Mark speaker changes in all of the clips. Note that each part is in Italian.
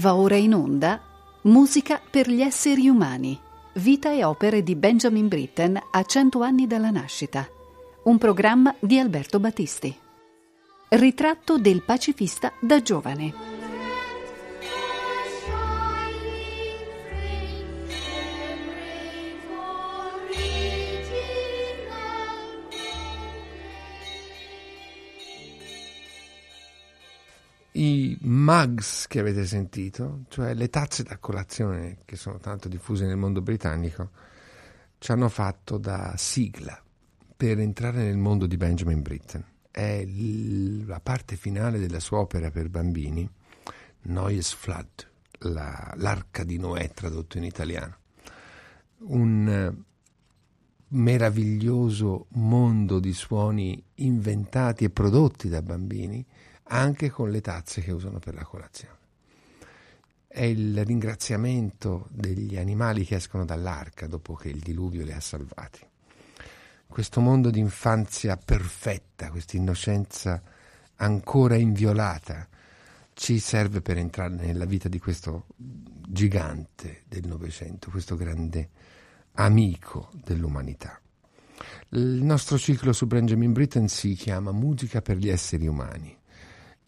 Speaker 1: Va ora in onda Musica per gli esseri umani. Vita e opere di Benjamin Britten a cento anni dalla nascita. Un programma di Alberto Battisti. Ritratto del pacifista da giovane.
Speaker 2: Mugs che avete sentito, cioè le tazze da colazione che sono tanto diffuse nel mondo britannico, ci hanno fatto da sigla per entrare nel mondo di Benjamin Britten. È la parte finale della sua opera per bambini, Noyes Flood, la, l'arca di Noè tradotto in italiano. Un uh, meraviglioso mondo di suoni inventati e prodotti da bambini anche con le tazze che usano per la colazione. È il ringraziamento degli animali che escono dall'arca dopo che il diluvio li ha salvati. Questo mondo di infanzia perfetta, questa innocenza ancora inviolata, ci serve per entrare nella vita di questo gigante del Novecento, questo grande amico dell'umanità. Il nostro ciclo su Benjamin Britten si chiama Musica per gli esseri umani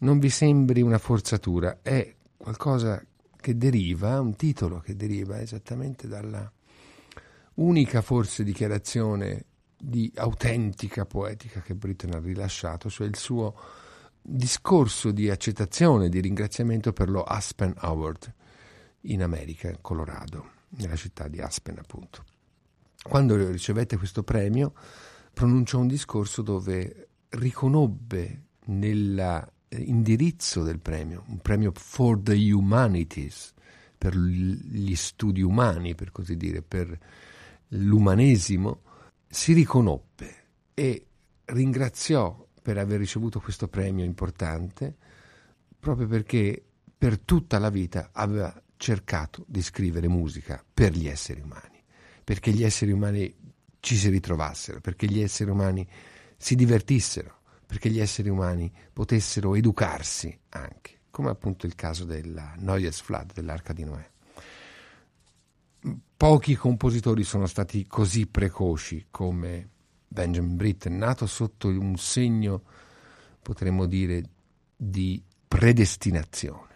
Speaker 2: non vi sembri una forzatura, è qualcosa che deriva, un titolo che deriva esattamente dalla unica forse dichiarazione di autentica poetica che Britten ha rilasciato, cioè il suo discorso di accettazione, di ringraziamento per lo Aspen Award in America, in Colorado, nella città di Aspen appunto. Quando ricevette questo premio pronunciò un discorso dove riconobbe nella indirizzo del premio, un premio for the humanities, per gli studi umani, per così dire, per l'umanesimo, si riconobbe e ringraziò per aver ricevuto questo premio importante, proprio perché per tutta la vita aveva cercato di scrivere musica per gli esseri umani, perché gli esseri umani ci si ritrovassero, perché gli esseri umani si divertissero, perché gli esseri umani potessero educarsi anche, come appunto il caso della Noyes Flood, dell'Arca di Noè. Pochi compositori sono stati così precoci come Benjamin Britten, nato sotto un segno, potremmo dire, di predestinazione.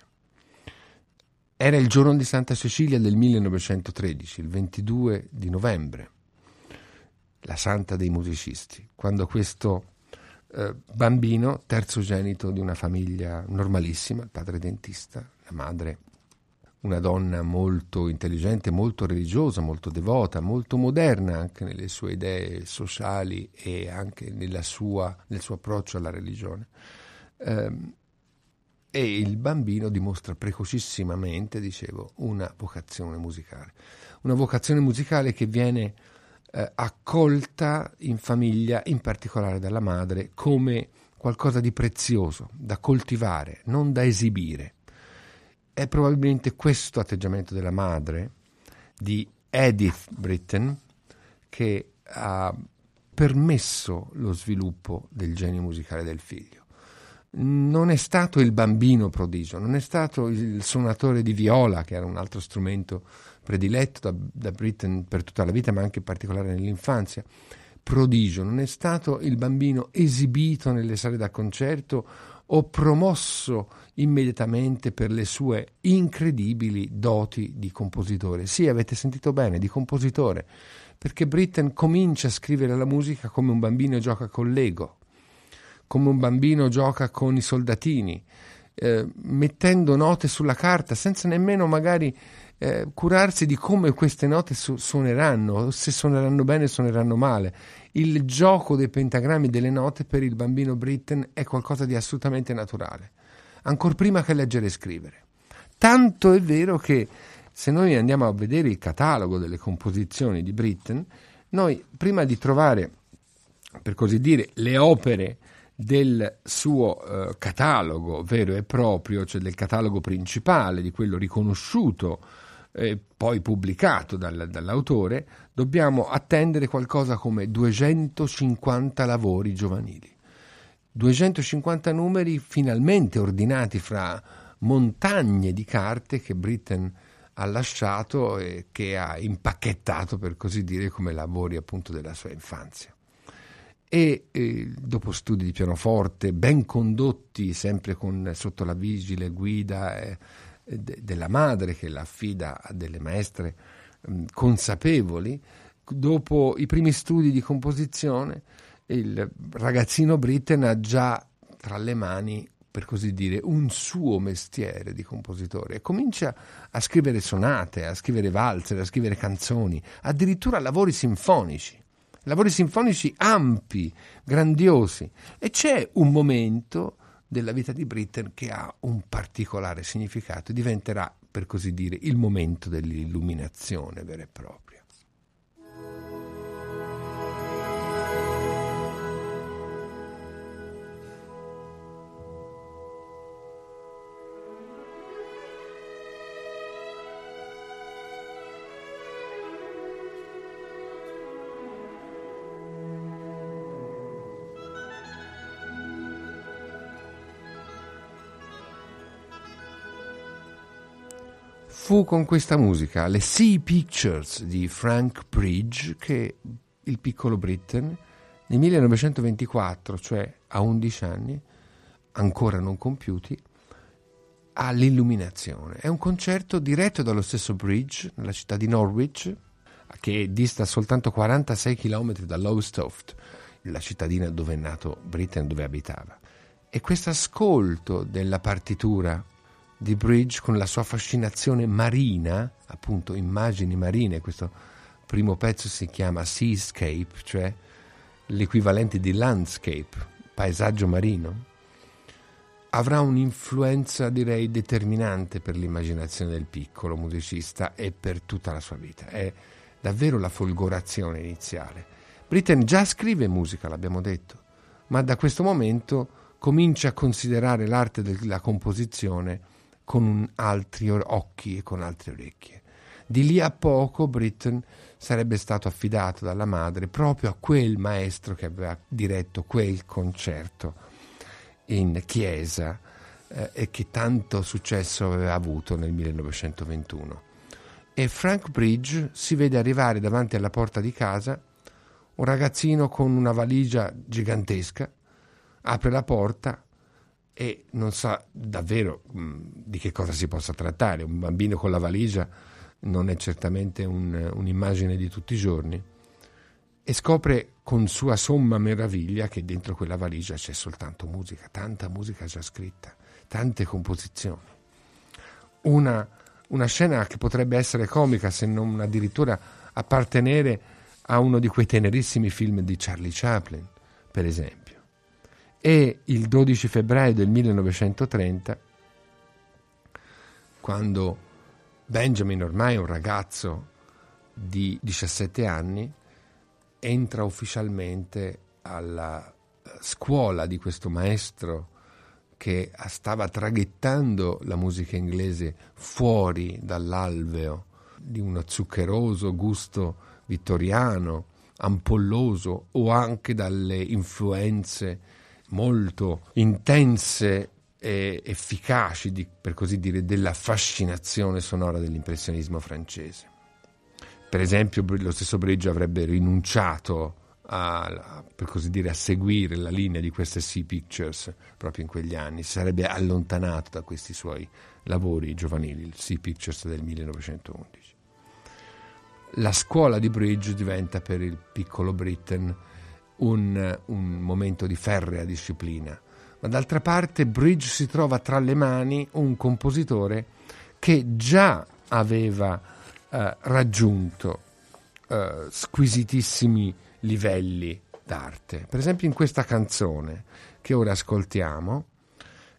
Speaker 2: Era il giorno di Santa Cecilia del 1913, il 22 di novembre, la santa dei musicisti, quando questo eh, bambino terzogenito di una famiglia normalissima, il padre dentista, la madre una donna molto intelligente, molto religiosa, molto devota, molto moderna anche nelle sue idee sociali e anche sua, nel suo approccio alla religione. Um, e il bambino dimostra precocissimamente, dicevo, una vocazione musicale. Una vocazione musicale che viene eh, accolta in famiglia, in particolare dalla madre, come qualcosa di prezioso, da coltivare, non da esibire. È probabilmente questo atteggiamento della madre, di Edith Britten, che ha permesso lo sviluppo del genio musicale del figlio. Non è stato il bambino prodigio, non è stato il suonatore di viola, che era un altro strumento prediletto da, da Britten per tutta la vita, ma anche in particolare nell'infanzia. Prodigio, non è stato il bambino esibito nelle sale da concerto o promosso immediatamente per le sue incredibili doti di compositore. Sì, avete sentito bene, di compositore, perché Britten comincia a scrivere la musica come un bambino gioca con l'ego, come un bambino gioca con i soldatini, eh, mettendo note sulla carta senza nemmeno magari eh, curarsi di come queste note su- suoneranno, se suoneranno bene o suoneranno male. Il gioco dei pentagrammi delle note per il bambino Britten è qualcosa di assolutamente naturale, ancora prima che leggere e scrivere. Tanto è vero che se noi andiamo a vedere il catalogo delle composizioni di Britten, noi prima di trovare, per così dire, le opere del suo eh, catalogo vero e proprio, cioè del catalogo principale, di quello riconosciuto eh, poi pubblicato dal, dall'autore, dobbiamo attendere qualcosa come 250 lavori giovanili. 250 numeri finalmente ordinati fra montagne di carte che Britten ha lasciato e che ha impacchettato, per così dire, come lavori appunto della sua infanzia. E eh, dopo studi di pianoforte ben condotti, sempre con, sotto la vigile guida eh, de, della madre che l'affida a delle maestre mh, consapevoli, dopo i primi studi di composizione, il ragazzino Britten ha già tra le mani per così dire, un suo mestiere di compositore e comincia a scrivere sonate, a scrivere valzer, a scrivere canzoni, addirittura lavori sinfonici, lavori sinfonici ampi, grandiosi. E c'è un momento della vita di Britten che ha un particolare significato e diventerà, per così dire, il momento dell'illuminazione vera e propria. Fu con questa musica, le Sea Pictures di Frank Bridge, che il piccolo Britten nel 1924, cioè a 11 anni, ancora non compiuti, ha l'illuminazione. È un concerto diretto dallo stesso Bridge, nella città di Norwich, che dista soltanto 46 km da Lowestoft, la cittadina dove è nato Britten, dove abitava. E questo ascolto della partitura di Bridge con la sua fascinazione marina, appunto immagini marine, questo primo pezzo si chiama Seascape, cioè l'equivalente di landscape, paesaggio marino, avrà un'influenza direi determinante per l'immaginazione del piccolo musicista e per tutta la sua vita. È davvero la folgorazione iniziale. Britten già scrive musica, l'abbiamo detto, ma da questo momento comincia a considerare l'arte della composizione con altri occhi e con altre orecchie. Di lì a poco Britten sarebbe stato affidato dalla madre proprio a quel maestro che aveva diretto quel concerto in chiesa eh, e che tanto successo aveva avuto nel 1921. E Frank Bridge si vede arrivare davanti alla porta di casa un ragazzino con una valigia gigantesca, apre la porta e non sa davvero mh, mm, di che cosa si possa trattare. Un bambino con la valigia non è certamente un, un'immagine di tutti i giorni e scopre con sua somma meraviglia che dentro quella valigia c'è soltanto musica, tanta musica già scritta, tante composizioni. Una, una scena che potrebbe essere comica se non addirittura appartenere a uno di quei tenerissimi film di Charlie Chaplin, per esempio e il 12 febbraio del 1930, quando Benjamin, ormai un ragazzo di 17 anni, entra ufficialmente alla scuola di questo maestro che stava traghettando la musica inglese fuori dall'alveo di uno zuccheroso gusto vittoriano, ampolloso o anche dalle influenze molto intense e efficaci, di, per così dire, della fascinazione sonora dell'impressionismo francese. Per esempio, lo stesso Bridge avrebbe rinunciato a, per così dire, a seguire la linea di queste Sea Pictures proprio in quegli anni, si sarebbe allontanato da questi suoi lavori giovanili, il Sea Pictures del 1911. La scuola di Bridge diventa per il piccolo Britten un, un momento di ferrea disciplina, ma d'altra parte Bridge si trova tra le mani un compositore che già aveva eh, raggiunto eh, squisitissimi livelli d'arte. Per esempio in questa canzone che ora ascoltiamo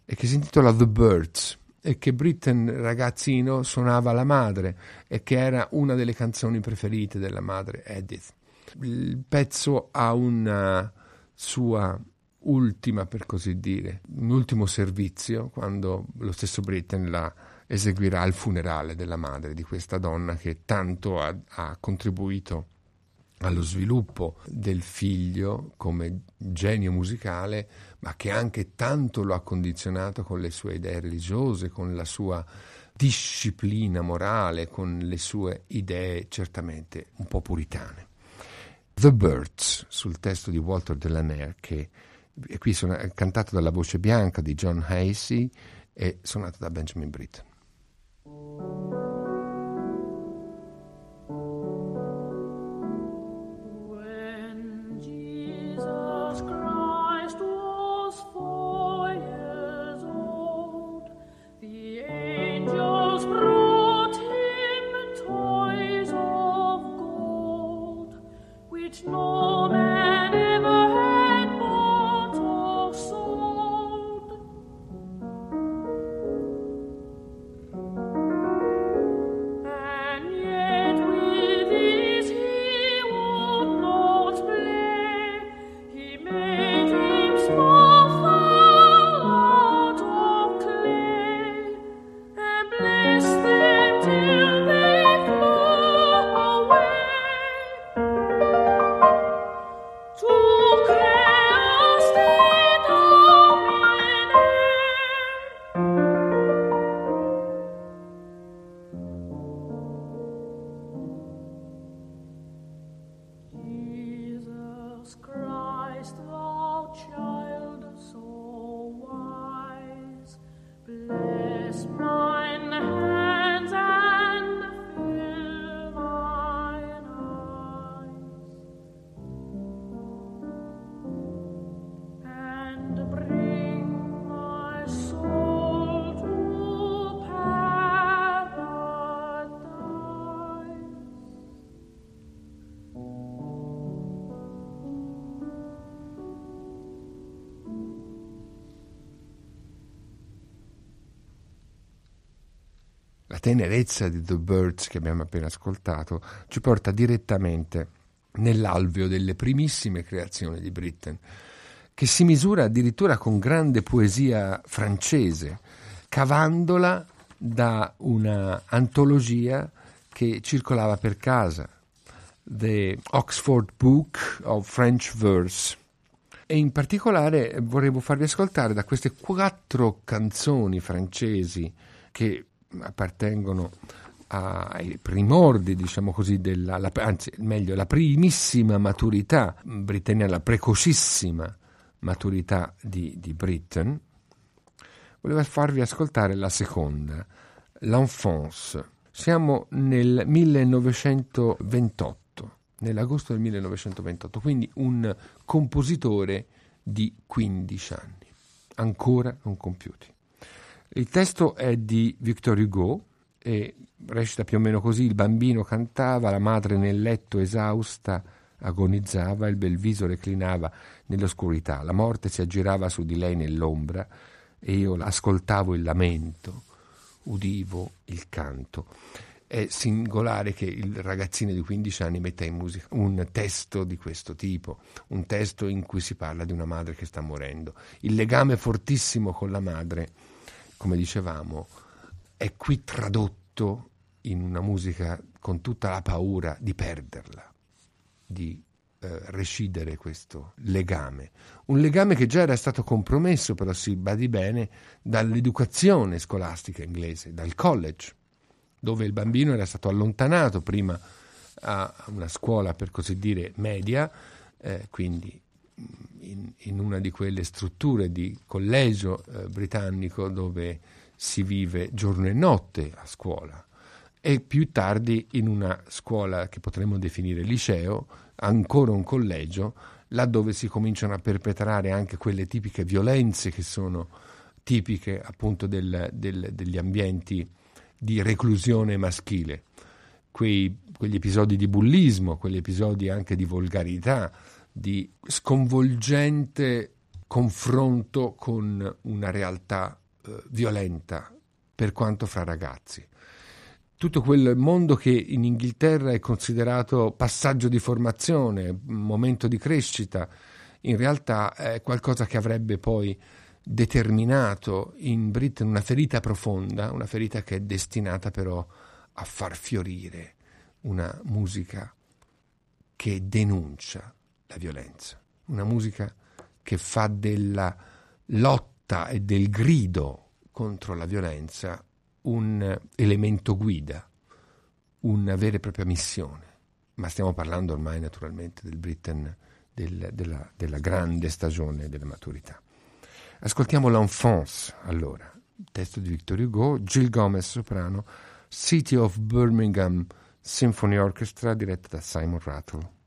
Speaker 2: e che si intitola The Birds e che Britten ragazzino suonava la madre e che era una delle canzoni preferite della madre Edith. Il pezzo ha una sua ultima, per così dire, un ultimo servizio quando lo stesso Britten la eseguirà al funerale della madre di questa donna che tanto ha, ha contribuito allo sviluppo del figlio come genio musicale, ma che anche tanto lo ha condizionato con le sue idee religiose, con la sua disciplina morale, con le sue idee certamente un po' puritane. The Birds, sul testo di Walter Delamere, che è qui sono, è cantato dalla voce bianca di John Hasey e suonato da Benjamin Britten. Tenerezza di The Birds che abbiamo appena ascoltato ci porta direttamente nell'alveo delle primissime creazioni di Britten, che si misura addirittura con grande poesia francese, cavandola da una antologia che circolava per casa, The Oxford Book of French Verse. E in particolare vorrei farvi ascoltare da queste quattro canzoni francesi che appartengono ai primordi, diciamo così, della, la, anzi, meglio, la primissima maturità britannica, la precocissima maturità di, di Britain, volevo farvi ascoltare la seconda, L'Enfance. Siamo nel 1928, nell'agosto del 1928, quindi un compositore di 15 anni, ancora non compiuti. Il testo è di Victor Hugo e recita più o meno così: il bambino cantava, la madre nel letto esausta agonizzava, il bel viso reclinava nell'oscurità, la morte si aggirava su di lei nell'ombra e io ascoltavo il lamento, udivo il canto. È singolare che il ragazzino di 15 anni metta in musica un testo di questo tipo, un testo in cui si parla di una madre che sta morendo. Il legame fortissimo con la madre come dicevamo, è qui tradotto in una musica con tutta la paura di perderla, di eh, recidere questo legame. Un legame che già era stato compromesso, però si badi bene, dall'educazione scolastica inglese, dal college, dove il bambino era stato allontanato prima a una scuola, per così dire, media, eh, quindi in, in, una di quelle strutture di collegio eh, britannico dove si vive giorno e notte a scuola e più tardi in una scuola che potremmo definire liceo, ancora un collegio, laddove si cominciano a perpetrare anche quelle tipiche violenze che sono tipiche appunto del, del, degli ambienti di reclusione maschile, Quei, quegli episodi di bullismo, quegli episodi anche di volgarità, di sconvolgente confronto con una realtà eh, violenta per quanto fra ragazzi. Tutto quel mondo che in Inghilterra è considerato passaggio di formazione, momento di crescita, in realtà è qualcosa che avrebbe poi determinato in Britain una ferita profonda, una ferita che è destinata però a far fiorire una musica che denuncia la violenza, una musica che fa della lotta e del grido contro la violenza un elemento guida, una vera e propria missione. Ma stiamo parlando ormai naturalmente del Britain del, della, della, grande stagione della maturità. Ascoltiamo l'Enfance allora, testo di Victor Hugo, Jill Gomez soprano, City of Birmingham Symphony Orchestra diretta da Simon Rattle.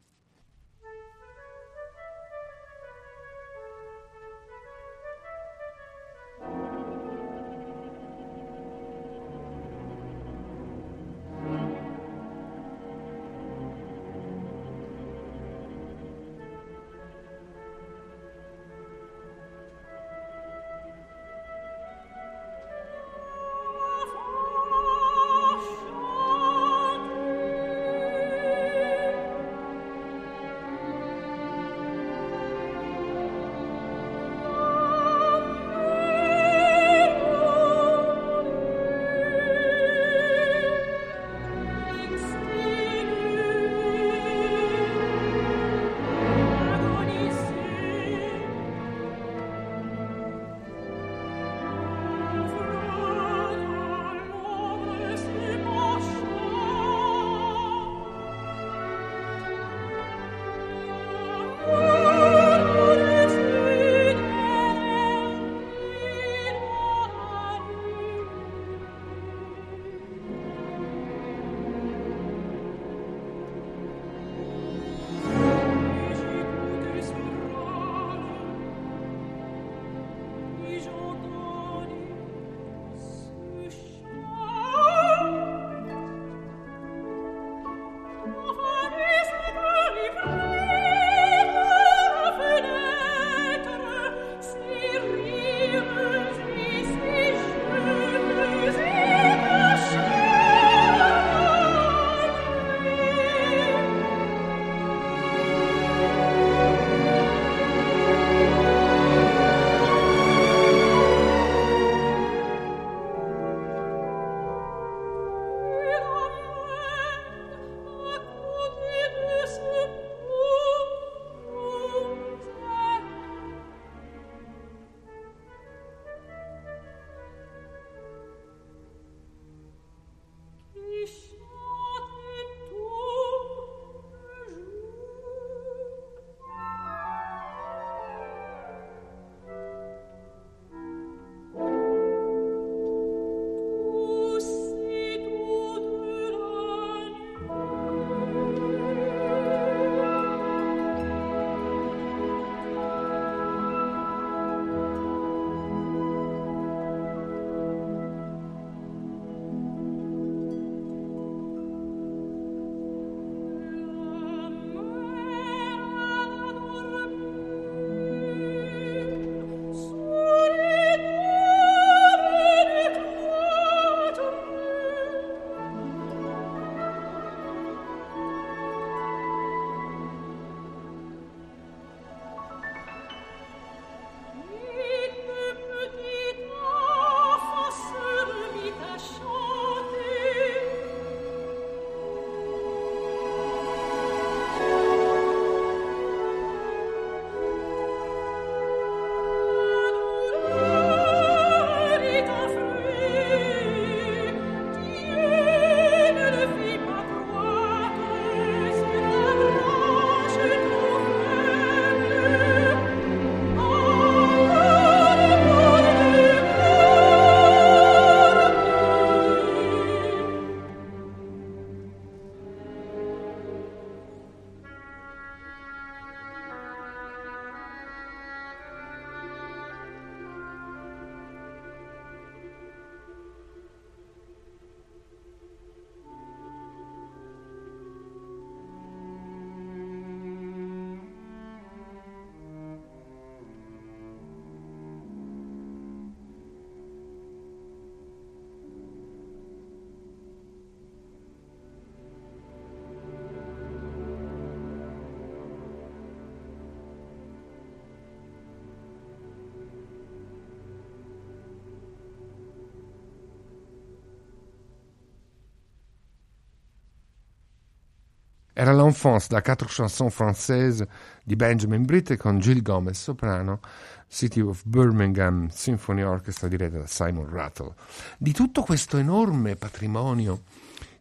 Speaker 2: Era l'enfance da quatre chansons françaises di Benjamin Britt con Jill Gomez, soprano, City of Birmingham Symphony Orchestra diretta da Simon Rattle. Di tutto questo enorme patrimonio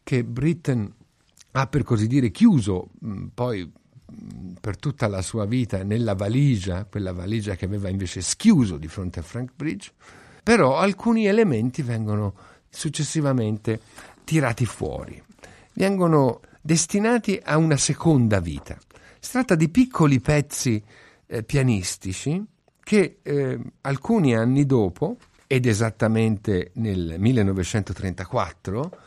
Speaker 2: che Britten ha per così dire chiuso mh, poi mh, per tutta la sua vita nella valigia, quella valigia che aveva invece schiuso di fronte a Frank Bridge, però alcuni elementi vengono successivamente tirati fuori, vengono destinati a una seconda vita. Si tratta di piccoli pezzi eh, pianistici che eh, alcuni anni dopo, ed esattamente nel 1934,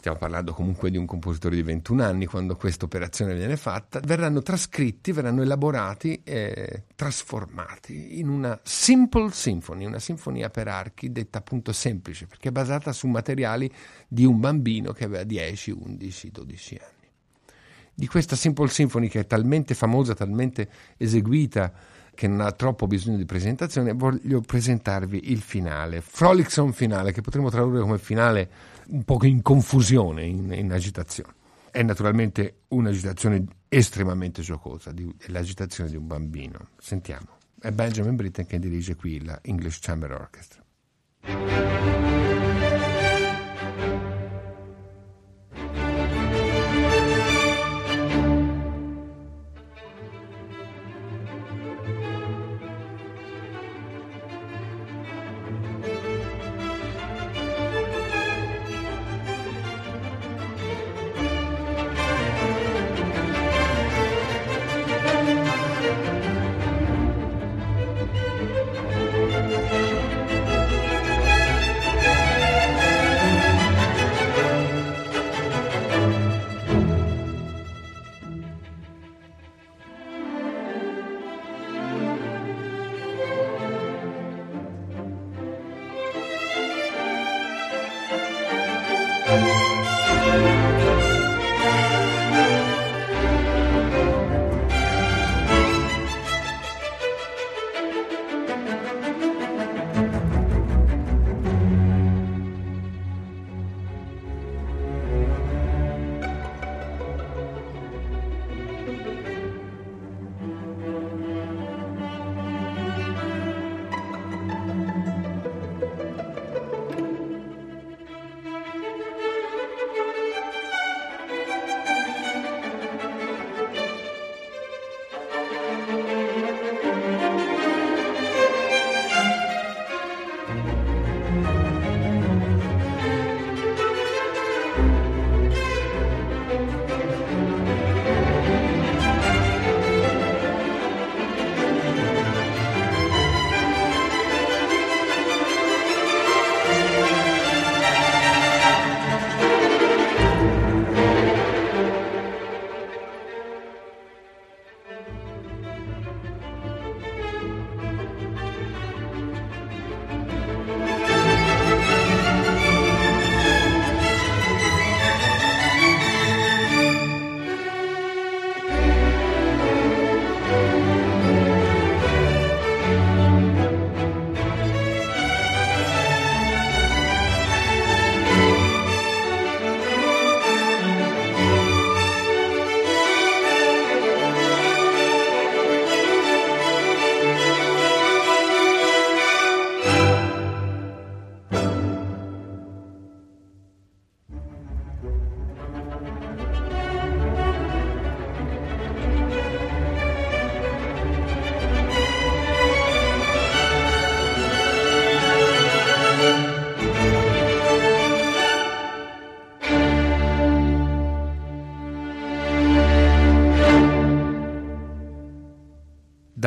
Speaker 2: stiamo parlando comunque di un compositore di 21 anni quando questa operazione viene fatta, verranno trascritti, verranno elaborati e trasformati in una simple symphony, una sinfonia per archi detta appunto semplice, perché è basata su materiali di un bambino che aveva 10, 11, 12 anni. Di questa simple symphony che è talmente famosa, talmente eseguita, che non ha troppo bisogno di presentazione, voglio presentarvi il finale, Frolicsome finale, che potremmo tradurre come finale un po' in confusione, in, in agitazione. È naturalmente un'agitazione estremamente giocosa, di, è l'agitazione di un bambino. Sentiamo. È Benjamin Britten che dirige qui la English Chamber Orchestra.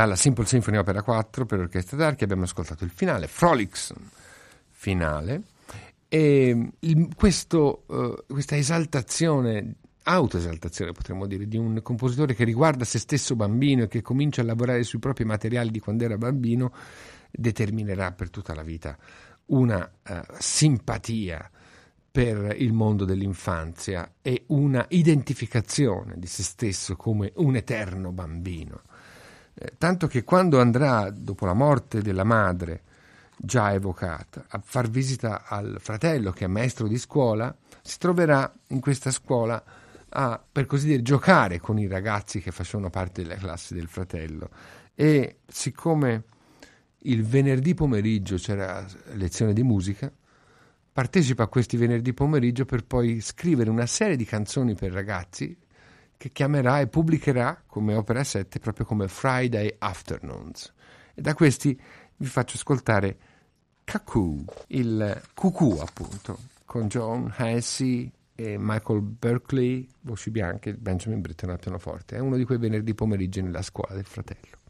Speaker 2: Dalla Simple Symphony Opera 4 per orchestra d'archi abbiamo ascoltato il finale, Frolics finale, e il, questo, uh, questa esaltazione, autoesaltazione potremmo dire, di un compositore che riguarda se stesso bambino e che comincia a lavorare sui propri materiali di quando era bambino, determinerà per tutta la vita una uh, simpatia per il mondo dell'infanzia e una identificazione di se stesso come un eterno bambino. Eh, tanto che quando andrà, dopo la morte della madre, già evocata, a far visita al fratello che è maestro di scuola, si troverà in questa scuola a, per così dire, giocare con i ragazzi che facevano parte della classe del fratello. E siccome il venerdì pomeriggio c'era lezione di musica, partecipa a questi venerdì pomeriggio per poi scrivere una serie di canzoni per ragazzi che chiamerà e pubblicherà come opera 7 proprio come Friday Afternoons. E da questi vi faccio ascoltare Cuckoo, il cucù appunto, con John Hesse e Michael Berkeley, voci bianche, Benjamin Britten al pianoforte. È uno di quei venerdì pomeriggi nella scuola del fratello.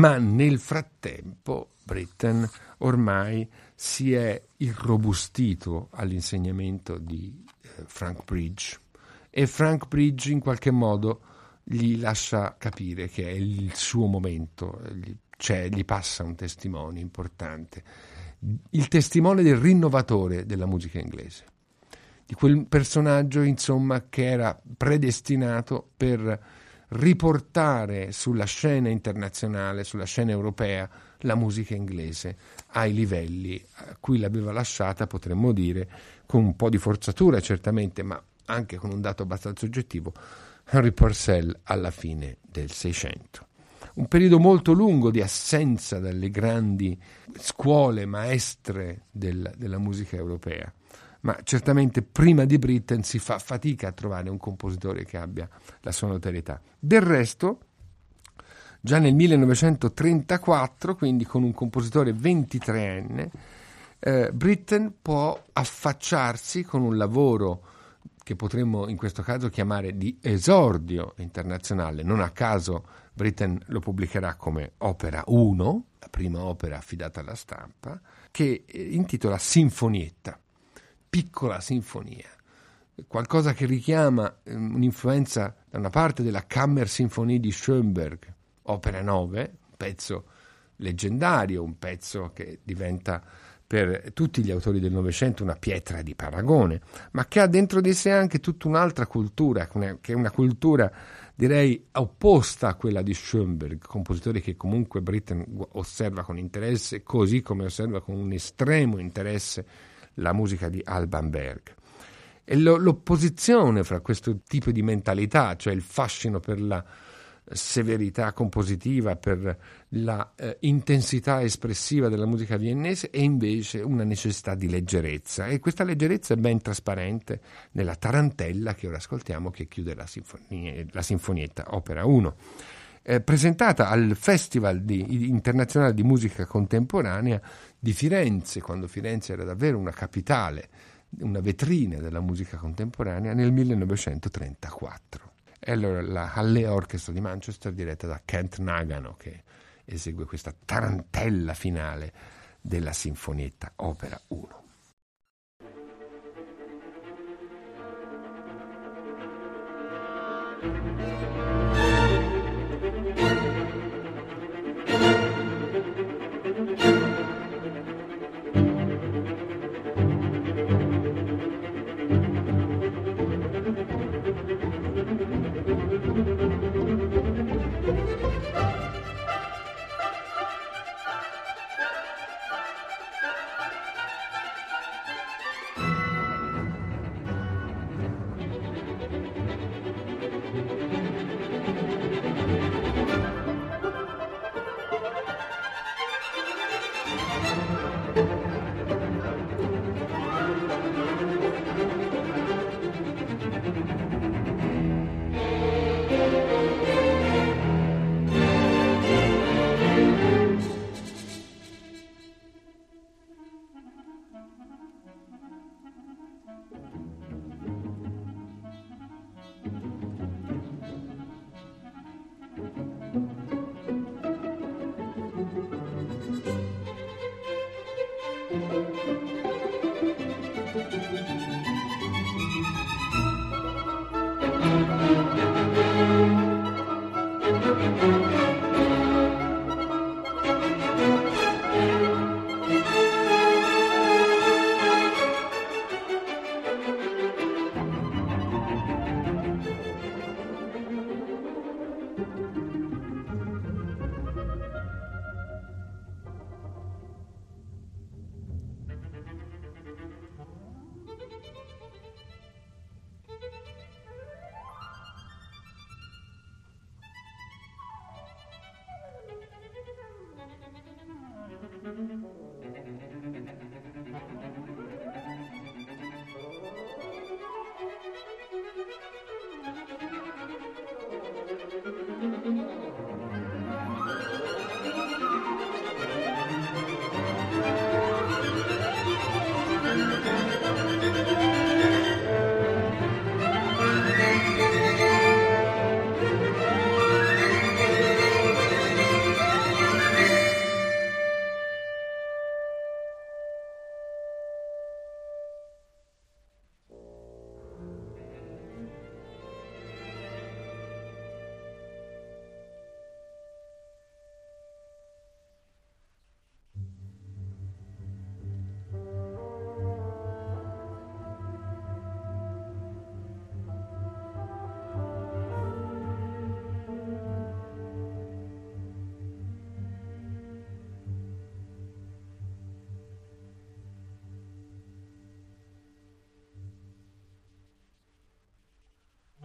Speaker 2: Ma nel frattempo Britten ormai si è irrobustito all'insegnamento di eh, Frank Bridge. E Frank Bridge in qualche modo gli lascia capire che è il suo momento, gli, cioè, gli passa un testimone importante, il testimone del rinnovatore della musica inglese, di quel personaggio insomma che era predestinato per riportare sulla scena internazionale, sulla scena europea, la musica inglese ai livelli a cui l'aveva lasciata, potremmo dire, con un po' di forzatura certamente, ma anche con un dato abbastanza oggettivo, Henry Purcell alla fine del Seicento. Un periodo molto lungo di assenza dalle grandi scuole maestre del, della musica europea ma certamente prima di Britten si fa fatica a trovare un compositore che abbia la sua notorietà. Del resto, già nel 1934, quindi con un compositore 23enne, eh, Britten può affacciarsi con un lavoro che potremmo in questo caso chiamare di esordio internazionale. Non a caso Britten lo pubblicherà come opera 1, la prima opera affidata alla stampa, che intitola Sinfonietta piccola sinfonia, qualcosa che richiama um, un'influenza da una parte della Kammersinfonie di Schoenberg, opera 9, un pezzo leggendario, un pezzo che diventa per tutti gli autori del Novecento una pietra di paragone, ma che ha dentro di sé anche tutta un'altra cultura, che è una cultura direi opposta a quella di Schoenberg, compositore che comunque Britten osserva con interesse, così come osserva con un estremo interesse la musica di Alban Berg. E lo, l'opposizione fra questo tipo di mentalità, cioè il fascino per la severità compositiva, per la eh, intensità espressiva della musica viennese e invece una necessità di leggerezza. E questa leggerezza è ben trasparente nella tarantella che ora ascoltiamo, che chiude la, la Sinfonietta, opera 1. Eh, presentata al Festival di, internazionale di musica contemporanea di Firenze, quando Firenze era davvero una capitale, una vetrina della musica contemporanea, nel 1934. E allora la Halle Orchestra di Manchester, diretta da Kent Nagano, che esegue questa tarantella finale della Sinfonietta Opera 1. thank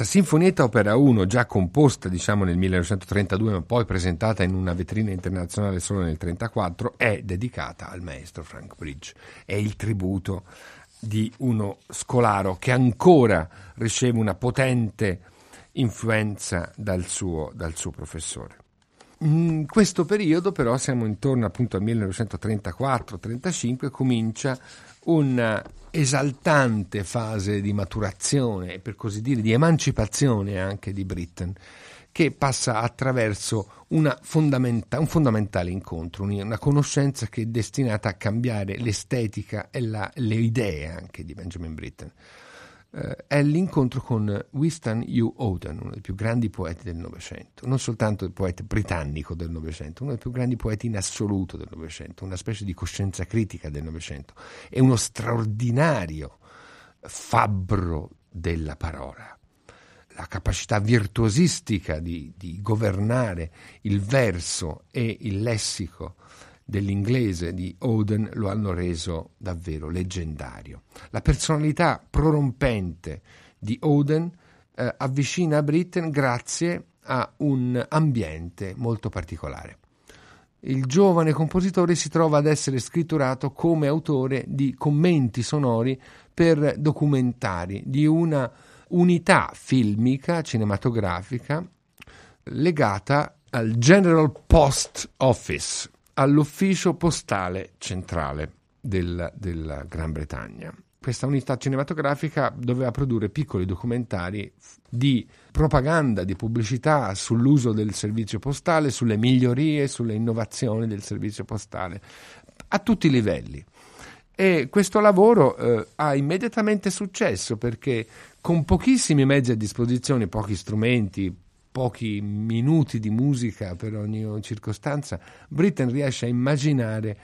Speaker 2: Questa Sinfonietta Opera 1, già composta diciamo nel 1932 ma poi presentata in una vetrina internazionale solo nel 1934, è dedicata al maestro Frank Bridge. È il tributo di uno scolaro che ancora riceve una potente influenza dal suo, dal suo professore. In questo periodo però siamo intorno appunto al 1934-35 comincia una esaltante fase di maturazione per così dire di emancipazione anche di Britten che passa attraverso fondamenta- un fondamentale incontro, una conoscenza che è destinata a cambiare l'estetica e la, le idee anche di Benjamin Britten eh, è l'incontro con Winston U. Oden, uno dei più grandi poeti del Novecento, non soltanto il poeta britannico del Novecento, uno dei più grandi poeti in assoluto del Novecento, una specie di coscienza critica del Novecento, è uno straordinario fabbro della parola. La capacità virtuosistica di, di governare il verso e il lessico dell'inglese di Oden lo hanno reso davvero leggendario. La personalità prorompente di Oden eh, avvicina Britten grazie a un ambiente molto particolare. Il giovane compositore si trova ad essere scritturato come autore di commenti sonori per documentari di una unità filmica, cinematografica, legata al General Post Office, all'ufficio postale centrale della, della Gran Bretagna. Questa unità cinematografica doveva produrre piccoli documentari di propaganda, di pubblicità sull'uso del servizio postale, sulle migliorie, sulle innovazioni del servizio postale, a tutti i livelli. E questo lavoro eh, ha immediatamente successo perché con pochissimi mezzi a disposizione, pochi strumenti, pochi minuti di musica per ogni circostanza, Britten riesce a immaginare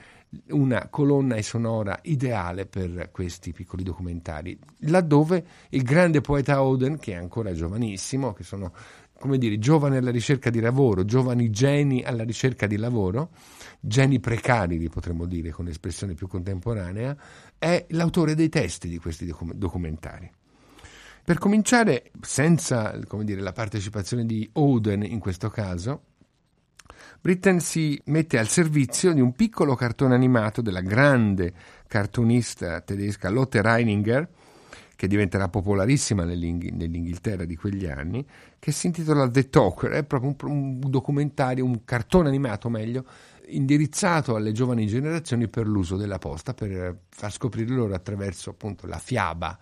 Speaker 2: una colonna sonora ideale per questi piccoli documentari, laddove il grande poeta Oden, che è ancora giovanissimo, che sono come dire, giovani alla ricerca di lavoro, giovani geni alla ricerca di lavoro, geni precari, li potremmo dire con espressione più contemporanea, è l'autore dei testi di questi documentari. Per cominciare, senza dire, la partecipazione di Oden in questo caso, Britten si mette al servizio di un piccolo cartone animato della grande cartunista tedesca Lotte Reininger, che diventerà popolarissima nell'Ing- nell'Inghilterra di quegli anni, che si intitola The Talker, è proprio un, un documentario, un cartone animato meglio, indirizzato alle giovani generazioni per l'uso della posta, per far scoprire loro attraverso appunto la fiaba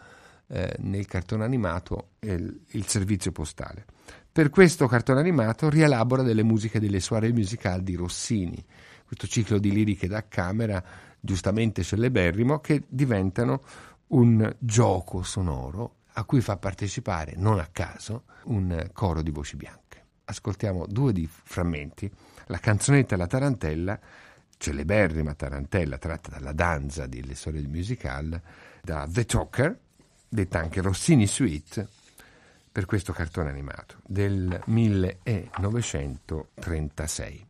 Speaker 2: eh, nel cartone animato il, il, servizio postale. Per questo cartone animato rielabora delle musiche delle soirée musicali di Rossini, questo ciclo di liriche da camera giustamente celeberrimo che diventano un gioco sonoro a cui fa partecipare, non a caso, un coro di voci bianche. Ascoltiamo due di frammenti, la canzonetta La Tarantella, celeberrima Tarantella tratta dalla danza delle storie musical, da The Talker, detta anche Rossini Suite, per questo cartone animato del 1936.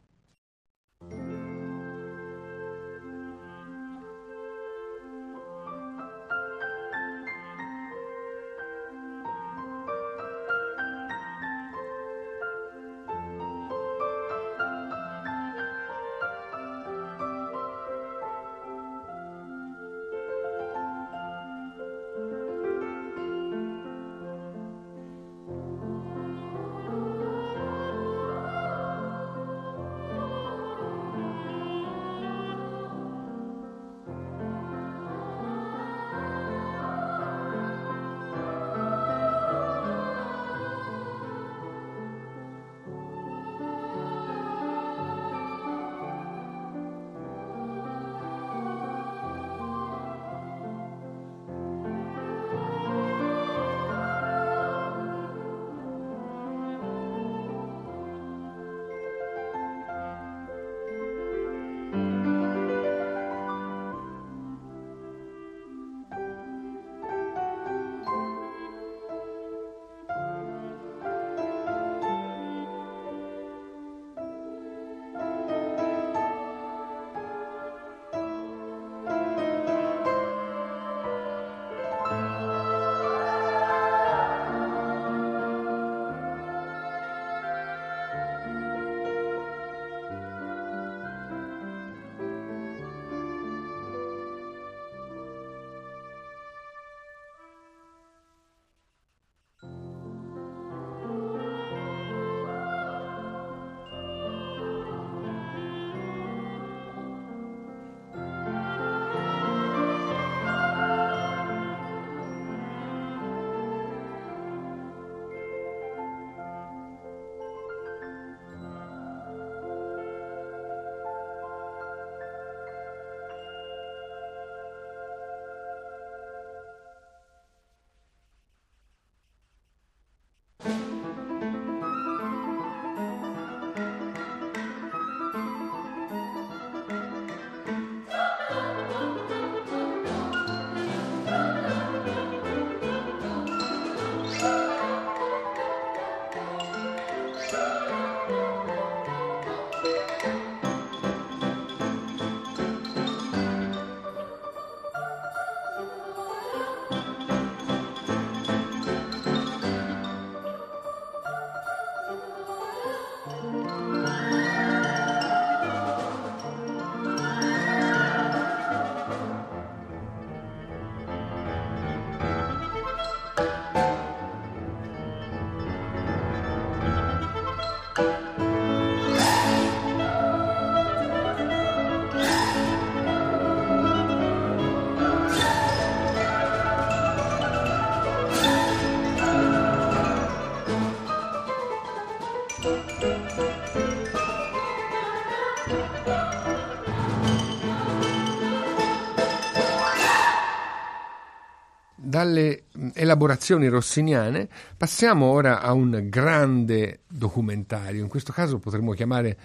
Speaker 2: Dalle elaborazioni rossiniane passiamo ora a un grande documentario, in questo caso potremmo chiamare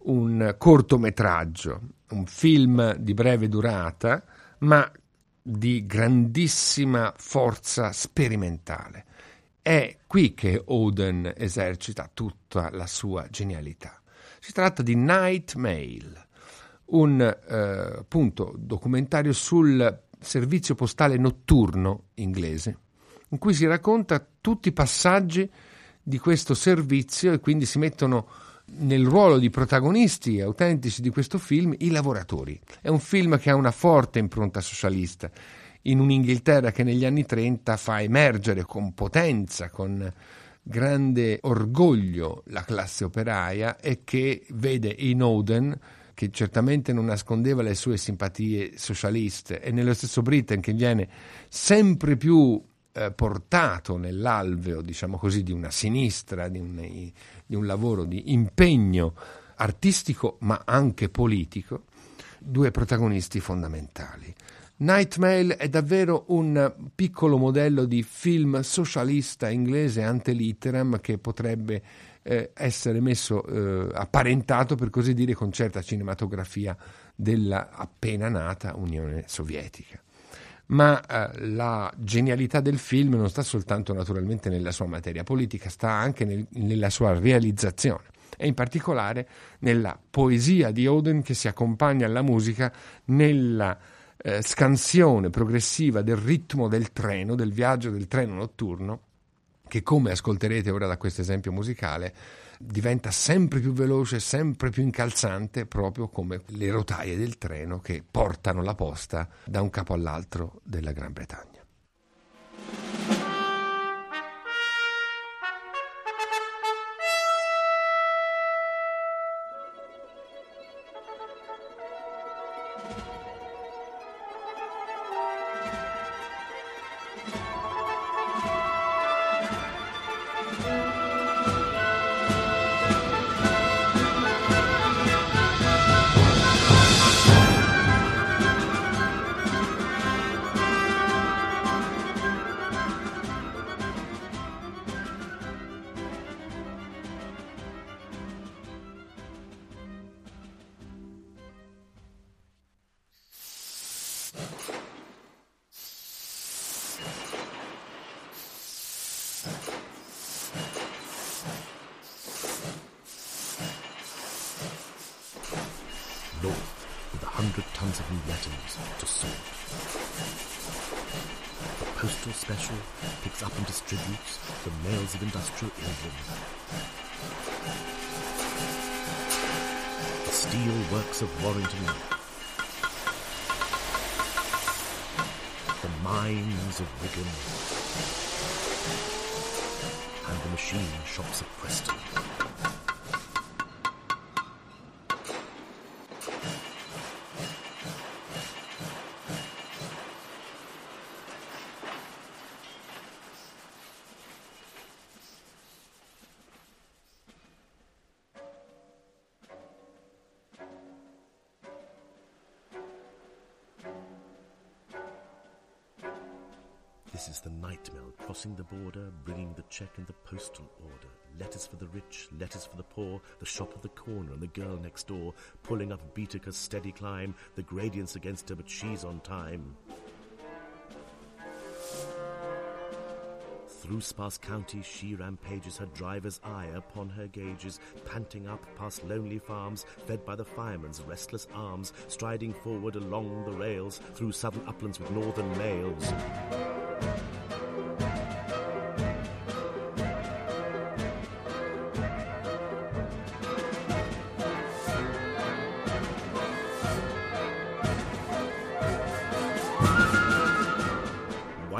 Speaker 2: un cortometraggio, un film di breve durata, ma di grandissima forza sperimentale. È qui che Oden esercita tutta la sua genialità. Si tratta di Night Mail, un eh, appunto, documentario sul servizio postale notturno inglese, in cui si racconta tutti i passaggi di questo servizio e quindi si mettono nel ruolo di protagonisti autentici di questo film i lavoratori. È un film che ha una forte impronta socialista, in un'Inghilterra che negli anni 30 fa emergere con potenza, con grande orgoglio la classe operaia e che vede in Oden che certamente non nascondeva le sue simpatie socialiste, e nello stesso Britain che viene sempre più eh, portato nell'alveo, diciamo così, di una sinistra, di un, di un lavoro di impegno artistico ma anche politico, due protagonisti fondamentali. Nightmail è davvero un piccolo modello di film socialista inglese ante litteram che potrebbe eh, essere messo eh, apparentato per così dire con certa cinematografia della appena nata Unione Sovietica. Ma eh, la genialità del film non sta soltanto naturalmente nella sua materia politica, sta anche nel, nella sua realizzazione e in particolare nella poesia di Oden che si accompagna alla musica nella eh, scansione progressiva del ritmo del treno, del viaggio del treno notturno che come ascolterete ora da questo esempio musicale diventa sempre più veloce, sempre più incalzante, proprio come le rotaie del treno che portano la posta da un capo all'altro della Gran Bretagna.
Speaker 3: hundred tons of new letters to sort. The Postal Special picks up and distributes the mails of industrial England. The steel works of Warrington. The mines of Wigan. And the machine shops of Preston. Check and the postal order. Letters for the rich, letters for the poor, the shop of the corner and the girl next door, pulling up Beatica's steady climb, the gradients against her, but she's on time. Through sparse counties she rampages, her driver's eye upon her gauges, panting up past lonely farms, fed by the fireman's restless arms, striding forward along the rails, through southern uplands with northern mails.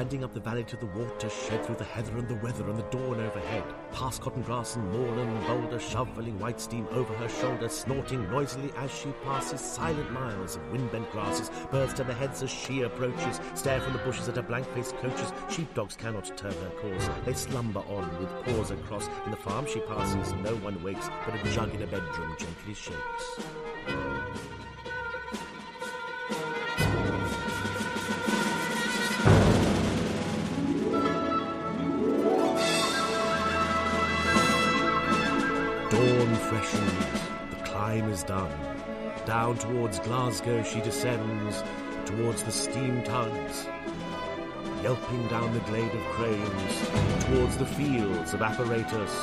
Speaker 3: Winding up the valley to the water shed through the heather and the weather and the dawn overhead. Past cotton grass and moorland boulder, shoveling white steam over her shoulder, snorting noisily as she passes. Silent miles of wind-bent grasses, birds turn their heads as she approaches, stare from the bushes at her blank-faced coaches. Sheepdogs cannot turn her course, they slumber on with paws across. In the farm she passes, no one wakes, but a jug in a bedroom gently shakes. The climb is done. Down towards Glasgow she descends, towards the steam tugs, yelping down the glade of cranes, towards the fields of apparatus,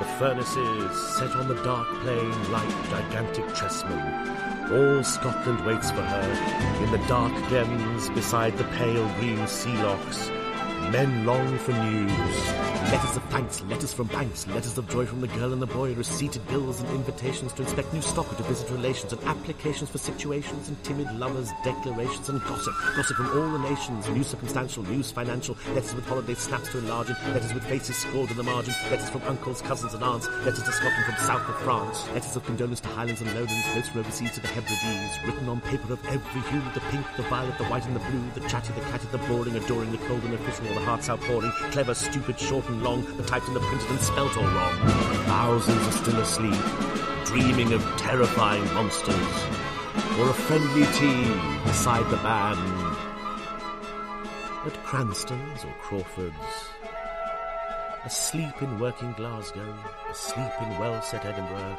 Speaker 3: the furnaces set on the dark plain like gigantic chessmen. All Scotland waits for her in the dark glens beside the pale green sea locks Men long for news. Letters of thanks, letters from banks, letters of joy from the girl and the boy, receipted bills and invitations to inspect new stock or to visit relations, and applications for situations and timid lovers, declarations and gossip. Gossip from all the nations, news circumstantial, news financial, letters with holiday snaps to enlarge it, letters with faces scrawled in the margin, letters from uncles, cousins and aunts, letters to Scotland from south of France, letters of condolence to Highlands and Lowlands, notes from overseas to the Hebrides, written on paper of every hue, the pink, the violet, the white and the blue, the chatty, the catty, the boring, adoring, the cold and official, the hearts outpouring, clever, stupid, short and long, the typed and the printed and spelt all wrong. Thousands are still asleep, dreaming of terrifying monsters, or a friendly team beside the band. At Cranston's or Crawford's, asleep in working Glasgow, asleep in well-set Edinburgh,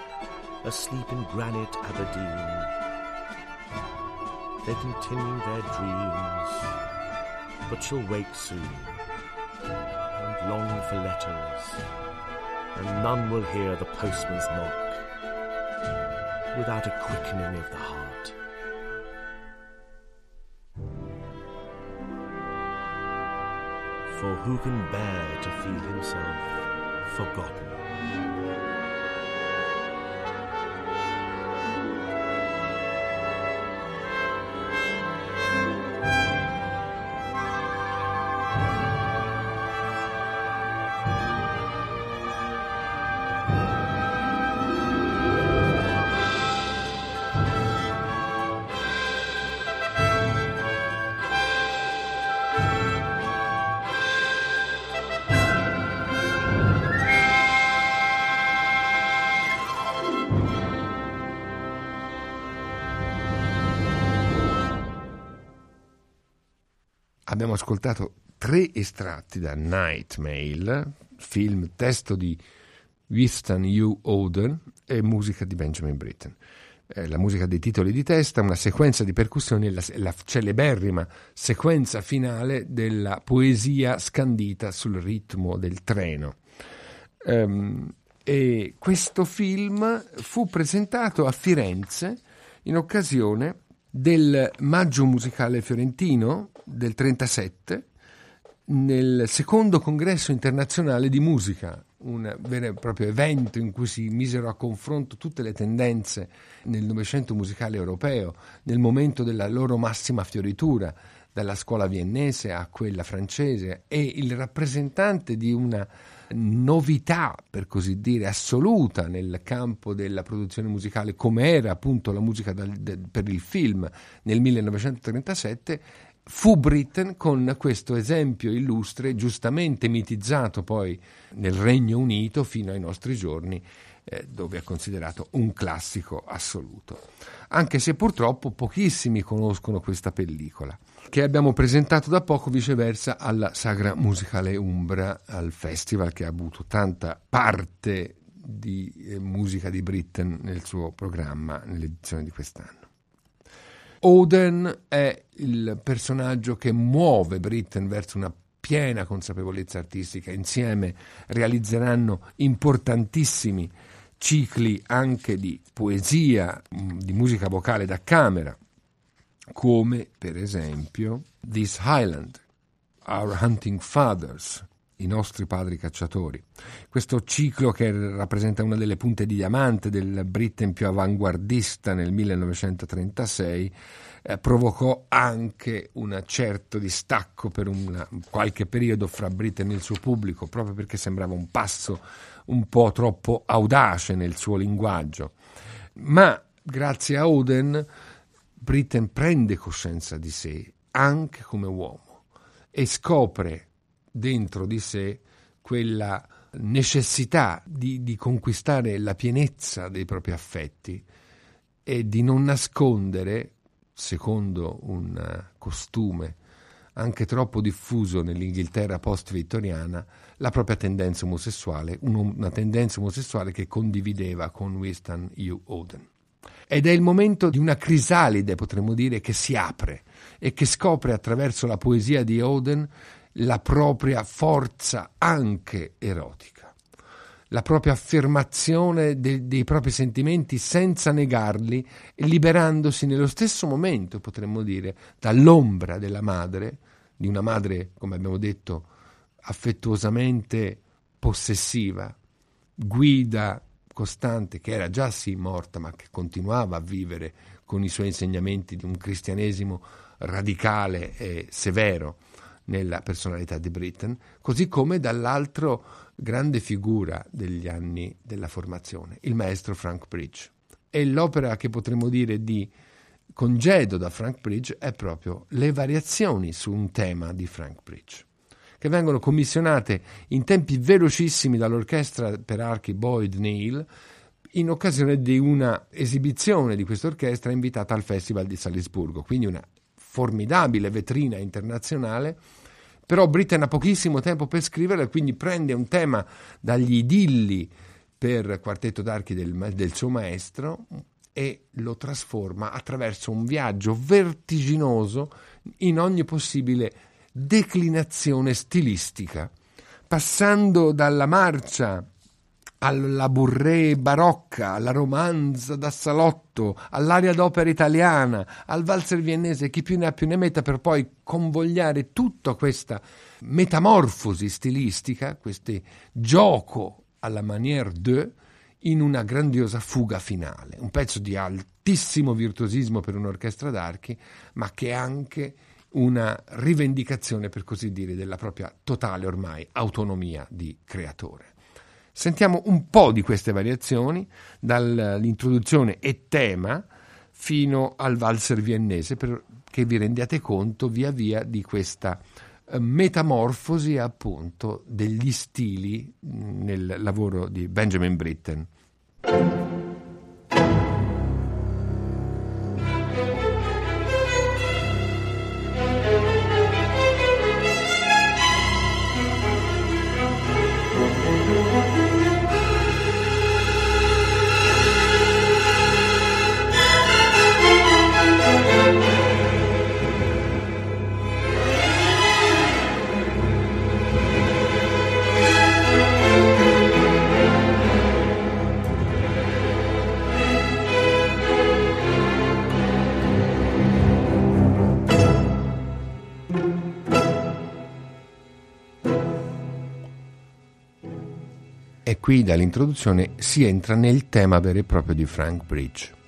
Speaker 3: asleep in granite Aberdeen. They continue their dreams, but she'll wake soon and long for letters, and none will hear the postman's knock without a quickening of the heart. For who can bear to feel himself forgotten?
Speaker 2: Abbiamo ascoltato tre estratti da Night Mail, film testo di Winston U. Oden e musica di Benjamin Britten. Eh, la musica dei titoli di testa, una sequenza di percussioni e la, la celeberrima sequenza finale della poesia scandita sul ritmo del treno. Um, e questo film fu presentato a Firenze in occasione del Maggio Musicale Fiorentino del 37 nel secondo congresso internazionale di musica, un vero e proprio evento in cui si misero a confronto tutte le tendenze nel Novecento musicale europeo, nel momento della loro massima fioritura, dalla scuola viennese a quella francese, e il rappresentante di una novità, per così dire, assoluta nel campo della produzione musicale, come era appunto la musica dal, de, per il film nel 1937, fu Britten con questo esempio illustre, giustamente mitizzato poi nel Regno Unito fino ai nostri giorni, eh, dove è considerato un classico assoluto. Anche se purtroppo pochissimi conoscono questa pellicola, che abbiamo presentato da poco viceversa alla Sagra Musicale Umbra, al festival che ha avuto tanta parte di eh, musica di Britten nel suo programma nell'edizione di quest'anno. Oden è il personaggio che muove Britten verso una piena consapevolezza artistica. Insieme realizzeranno importantissimi cicli anche di poesia, di musica vocale da camera, come per esempio This Highland, Our Hunting Fathers, i nostri padri cacciatori. Questo ciclo che rappresenta una delle punte di diamante del Britten più avanguardista nel 1936 eh, provocò anche un certo distacco per una, qualche periodo fra Britten e il suo pubblico, proprio perché sembrava un passo un po' troppo audace nel suo linguaggio. Ma grazie a Oden Britten prende coscienza di sé anche come uomo e scopre dentro di sé quella necessità di, di, conquistare la pienezza dei propri affetti e di non nascondere, secondo un costume anche troppo diffuso nell'Inghilterra post-vittoriana, la propria tendenza omosessuale, una tendenza omosessuale che condivideva con Winston U. Oden. Ed è il momento di una crisalide, potremmo dire, che si apre e che scopre attraverso la poesia di Oden la propria forza anche erotica, la propria affermazione de- dei propri sentimenti senza negarli, liberandosi nello stesso momento, potremmo dire, dall'ombra della madre, di una madre, come abbiamo detto, affettuosamente possessiva, guida costante, che era già sì morta, ma che continuava a vivere con i suoi insegnamenti di un cristianesimo radicale e severo nella personalità di Britten, così come dall'altro grande figura degli anni della formazione, il maestro Frank Bridge. E l'opera che potremmo dire di congedo da Frank Bridge è proprio le variazioni su un tema di Frank Bridge, che vengono commissionate in tempi velocissimi dall'orchestra per archi Boyd Neal in occasione di una esibizione di questa orchestra invitata al Festival di Salisburgo, quindi una formidabile vetrina internazionale, però Britten ha pochissimo tempo per scriverla, quindi prende un tema dagli idilli per quartetto d'archi del, del suo maestro e lo trasforma attraverso un viaggio vertiginoso in ogni possibile declinazione stilistica, passando dalla marcia alla bourrée barocca, alla romanza da salotto, all'aria d'opera italiana, al valzer viennese, chi più ne ha più ne metta, per poi convogliare tutta questa metamorfosi stilistica, questo gioco alla manière de, in una grandiosa fuga finale, un pezzo di altissimo virtuosismo per un'orchestra d'archi, ma che è anche una rivendicazione, per così dire, della propria totale ormai autonomia di creatore. Sentiamo un po' di queste variazioni, dall'introduzione e tema fino al valzer viennese, perché vi rendiate conto via via di questa eh, metamorfosi appunto degli stili nel lavoro di Benjamin Britten. Qui dall'introduzione si entra nel tema vero e proprio di Frank Bridge.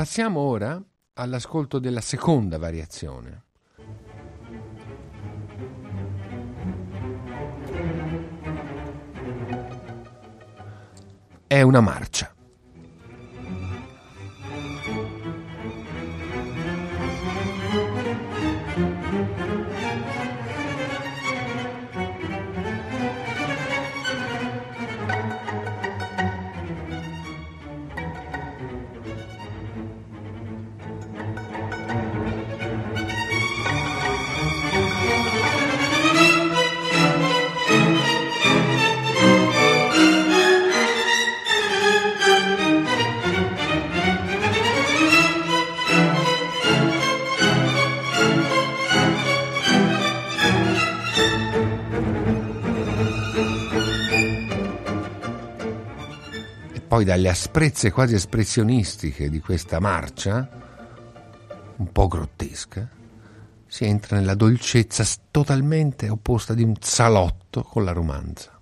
Speaker 2: Passiamo ora all'ascolto della seconda variazione. È una marcia. Poi dalle asprezze quasi espressionistiche di questa marcia, un po' grottesca, si entra nella dolcezza totalmente opposta di un salotto con la romanza.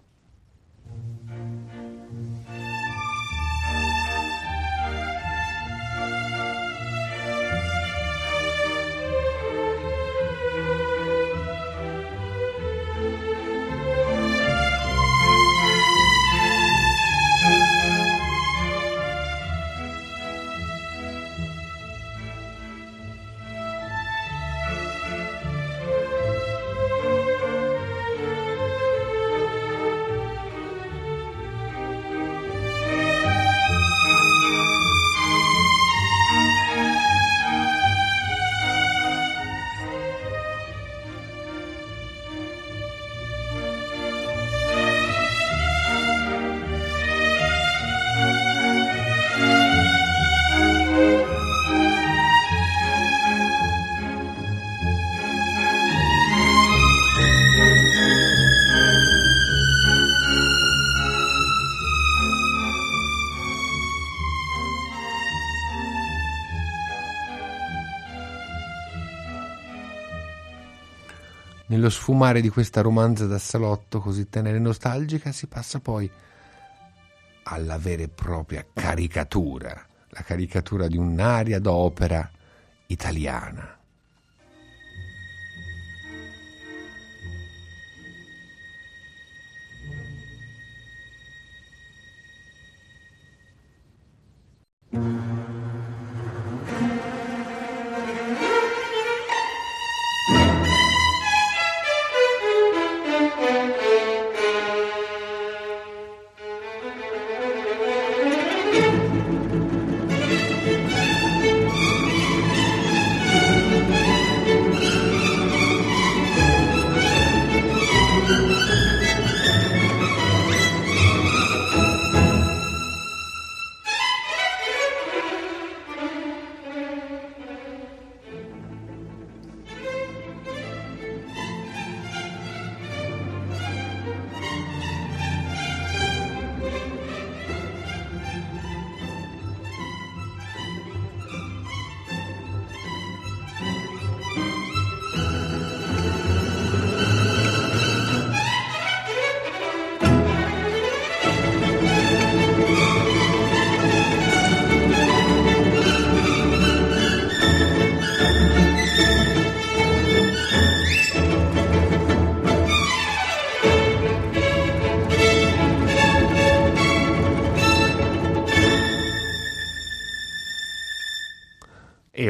Speaker 2: Nello sfumare di questa romanza da salotto così tenera e nostalgica si passa poi alla vera e propria caricatura, la caricatura di un'aria d'opera italiana.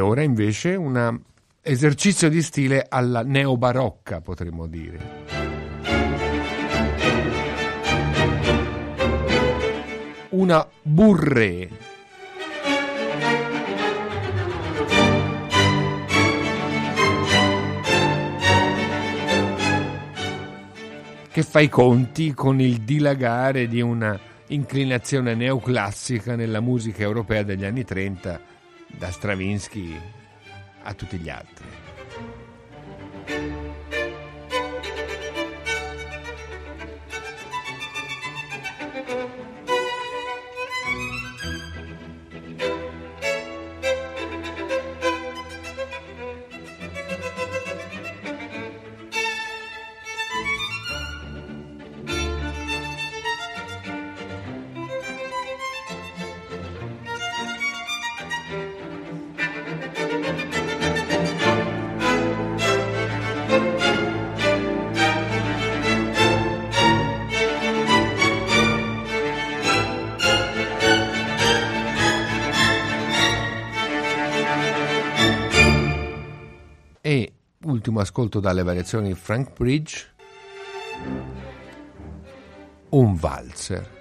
Speaker 2: Ora invece un esercizio di stile alla neobarocca, potremmo dire. Una burrée. che fa i conti con il dilagare di una inclinazione neoclassica nella musica europea degli anni 30 da Stravinsky a tutti gli altri. Ultimo ascolto dalle variazioni Frank Bridge, un valzer.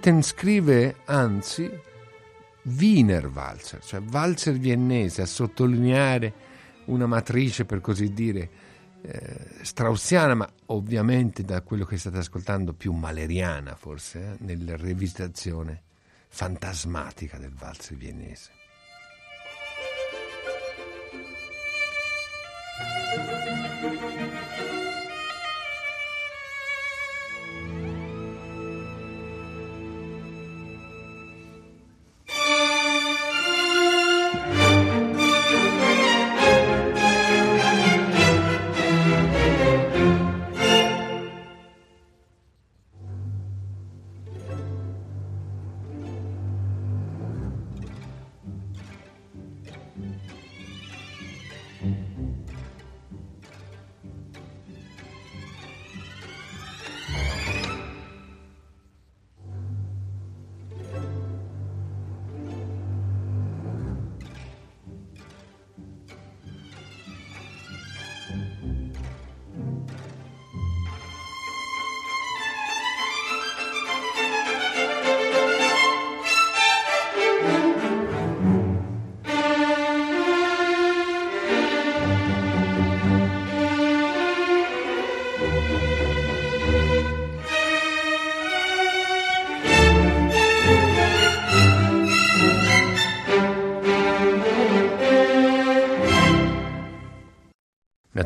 Speaker 2: Britten scrive, anzi, Wiener Walzer, cioè valzer viennese, a sottolineare una matrice, per così dire, eh, straussiana, ma ovviamente da quello che state ascoltando più maleriana forse, eh, nella rivisitazione fantasmatica del valzer viennese.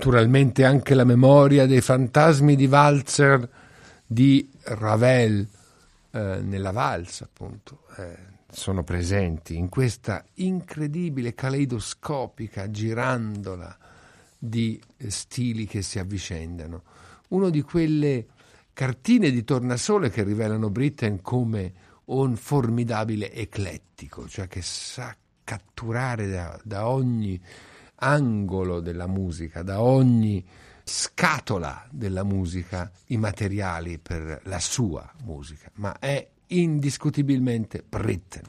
Speaker 2: Naturalmente anche la memoria dei fantasmi di Walzer di Ravel eh, nella valsa, appunto, eh, sono presenti in questa incredibile caleidoscopica girandola di stili che si avvicendano. Uno di quelle cartine di tornasole che rivelano Britten come un formidabile eclettico, cioè che sa catturare da, da ogni angolo della musica, da ogni scatola della musica, i materiali per la sua musica, ma è indiscutibilmente Britten.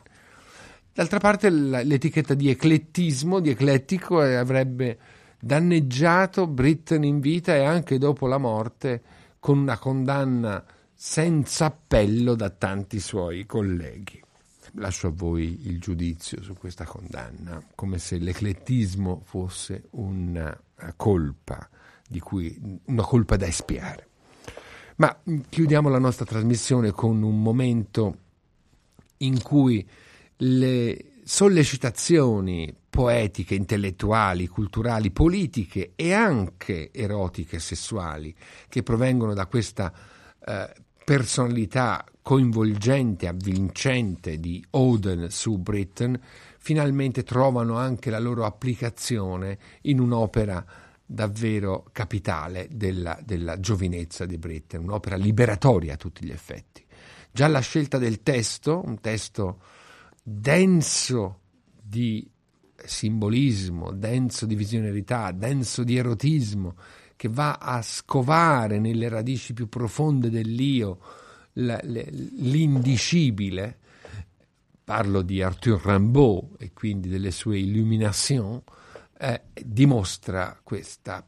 Speaker 2: D'altra parte l'etichetta di eclettismo, di eclettico, avrebbe danneggiato Britten in vita e anche dopo la morte con una condanna senza appello da tanti suoi colleghi lascio a voi il giudizio su questa condanna, come se l'eclettismo fosse una colpa, cui, una colpa da espiare. Ma chiudiamo la nostra trasmissione con un momento in cui le sollecitazioni poetiche, intellettuali, culturali, politiche e anche erotiche, sessuali, che provengono da questa eh, personalità coinvolgente, avvincente di Oden su Britten, finalmente trovano anche la loro applicazione in un'opera davvero capitale della, della giovinezza di Britten, un'opera liberatoria a tutti gli effetti. Già la scelta del testo, un testo denso di simbolismo, denso di visionarietà, denso di erotismo, che va a scovare nelle radici più profonde dell'io l'indicibile, parlo di Arthur Rimbaud e quindi delle sue illumination, eh, dimostra questa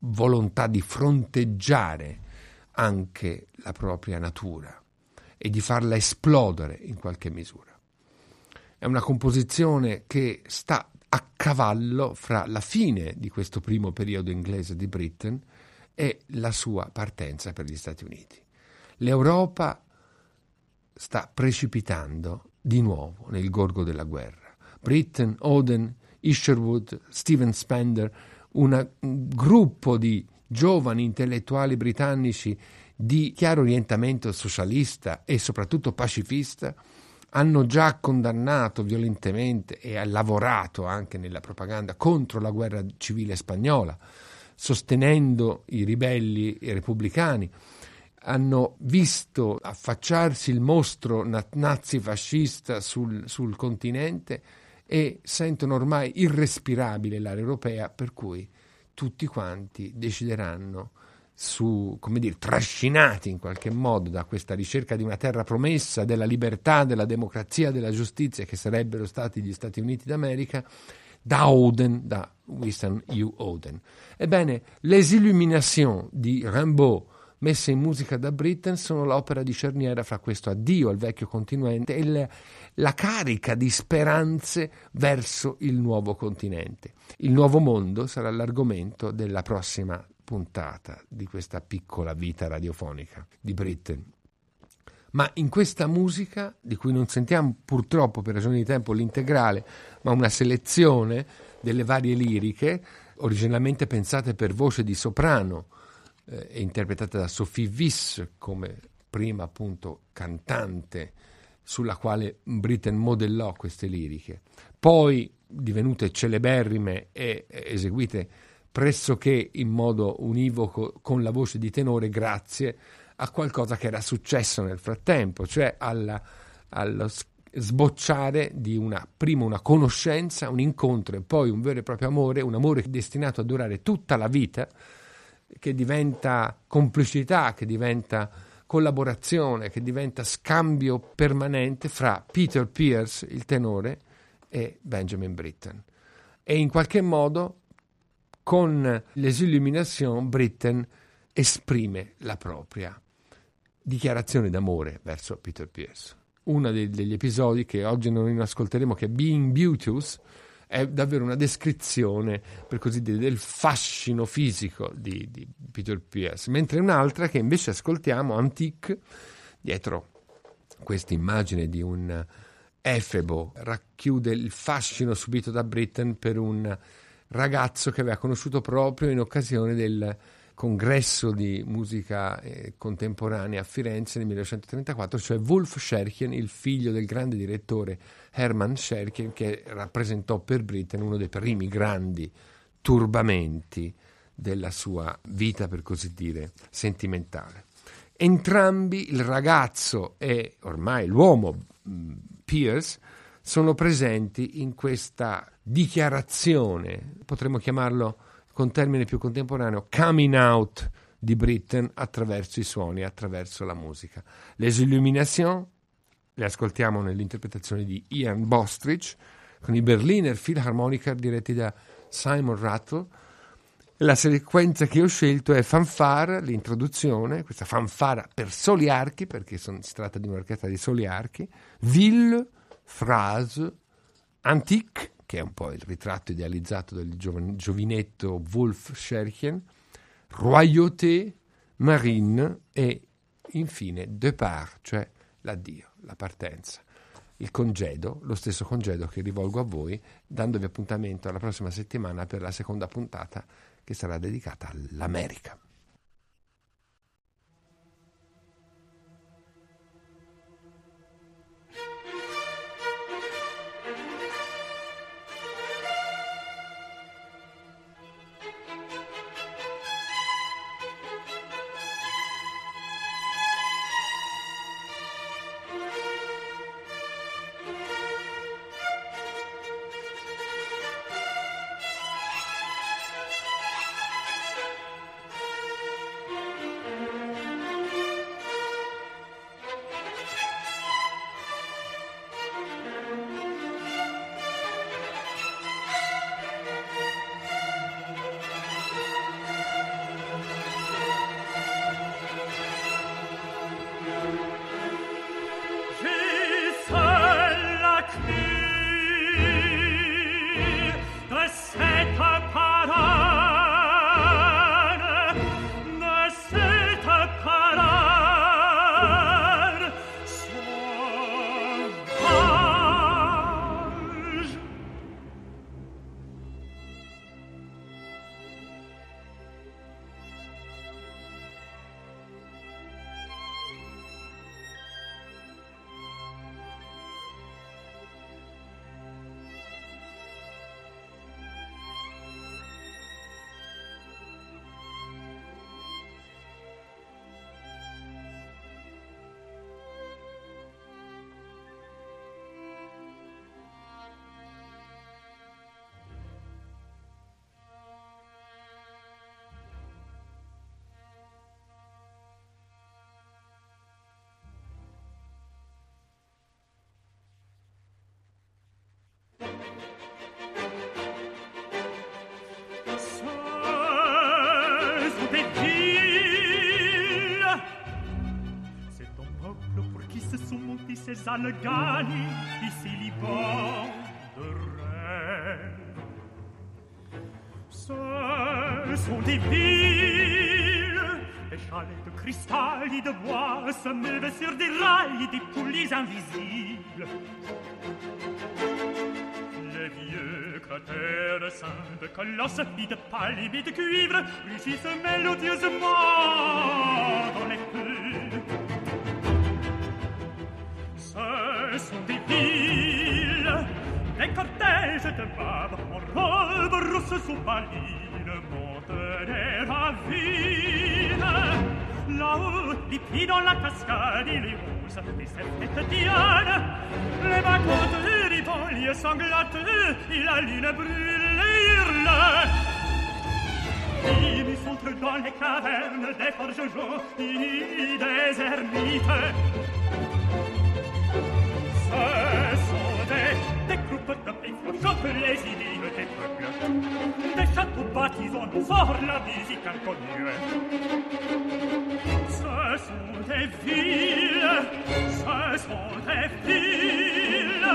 Speaker 2: volontà di fronteggiare anche la propria natura e di farla esplodere in qualche misura. È una composizione che sta a cavallo fra la fine di questo primo periodo inglese di Britain e la sua partenza per gli Stati Uniti l'Europa sta precipitando di nuovo nel gorgo della guerra. Britten, Oden, Isherwood, Steven Spender, un gruppo di giovani intellettuali britannici di chiaro orientamento socialista e soprattutto pacifista hanno già condannato violentemente e ha lavorato anche nella propaganda contro la guerra civile spagnola, sostenendo i ribelli e repubblicani. Hanno visto affacciarsi il mostro nazi-fascista sul, sul continente e sentono ormai irrespirabile l'area europea, per cui tutti quanti decideranno su, come dire, trascinati in qualche modo da questa ricerca di una terra promessa, della libertà, della democrazia, della giustizia che sarebbero stati gli Stati Uniti d'America, da Oden, da Winston U. Oden. Ebbene, Les Illuminations di Rimbaud messe in musica da Britten sono l'opera di cerniera fra questo addio al vecchio continente e la, la carica di speranze verso il nuovo continente. Il nuovo mondo sarà l'argomento della prossima puntata di questa piccola vita radiofonica di Britten. Ma in questa musica, di cui non sentiamo purtroppo per ragioni di tempo l'integrale, ma una selezione delle varie liriche, originalmente pensate per voce di soprano eh, e interpretate da Sophie Viss come prima appunto cantante sulla quale Britten modellò queste liriche, poi divenute celeberrime e eseguite pressoché in modo univoco con la voce di tenore grazie a qualcosa che era successo nel frattempo, cioè alla, allo sbocciare di una, prima una conoscenza, un incontro e poi un vero e proprio amore, un amore destinato a durare tutta la vita, che diventa complicità, che diventa collaborazione, che diventa scambio permanente fra Peter Pierce, il tenore, e Benjamin Britten. E in qualche modo con Les Illuminations Britten esprime la propria dichiarazione d'amore verso Peter Pierce. Uno degli episodi che oggi non ascolteremo, che è Being Beauteous, è davvero una descrizione, per così dire, del fascino fisico di, di Peter Pierce, mentre un'altra che invece ascoltiamo, Antique, dietro questa immagine di un efebo, racchiude il fascino subito da Britten per un ragazzo che aveva conosciuto proprio in occasione del congresso di musica eh, contemporanea a Firenze nel 1934, cioè Wolf Scherchen, il figlio del grande direttore Hermann Scherchen, che rappresentò per Britten uno dei primi grandi turbamenti della sua vita, per così dire, sentimentale. Entrambi, il ragazzo e ormai l'uomo mm, Pierce, sono presenti in questa dichiarazione, potremmo chiamarlo con termine più contemporaneo, coming out di Britten attraverso i suoni, attraverso la musica. Les Illuminations le ascoltiamo nell'interpretazione di Ian Bostridge con i Berliner Philharmoniker diretti da Simon Rattle. La sequenza che ho scelto è fanfara, l'introduzione, questa fanfara per soli archi, perché son, si tratta di un'orchestra di soli archi, Ville, Phrase, Antique, che è un po' il ritratto idealizzato del giovinetto Wolf Scherchen, Royauté, Marine e infine Depart, cioè l'addio, la partenza. Il congedo, lo stesso congedo che rivolgo a voi, dandovi appuntamento alla prossima settimana per la seconda puntata che sarà dedicata all'America.
Speaker 4: ses algani di siliban de rêve. Ce sont des villes, des chalets de cristal et de bois se meuvent sur des rails des poulies invisibles. Les cratères saints de colosses et de palmes de cuivre rugissent mélodieusement dans les rues. Ce sont des villes, des cortèges de babes en robe rousse sous baline montent des ravines. Là-haut, les pieds dans la cascade et les roses, les serpettes dianes, les bacchantes et les banlieues sanglantes, la lune brûle et hurle. Il me dans les cavernes des forges jaunes, et des ermites. Ce sont des, des groupes de d'hommes chopent les idées des peuples. Des châteaux baptisant nous fort la musique inconnue. Ce sont des villes, ce sont des villes,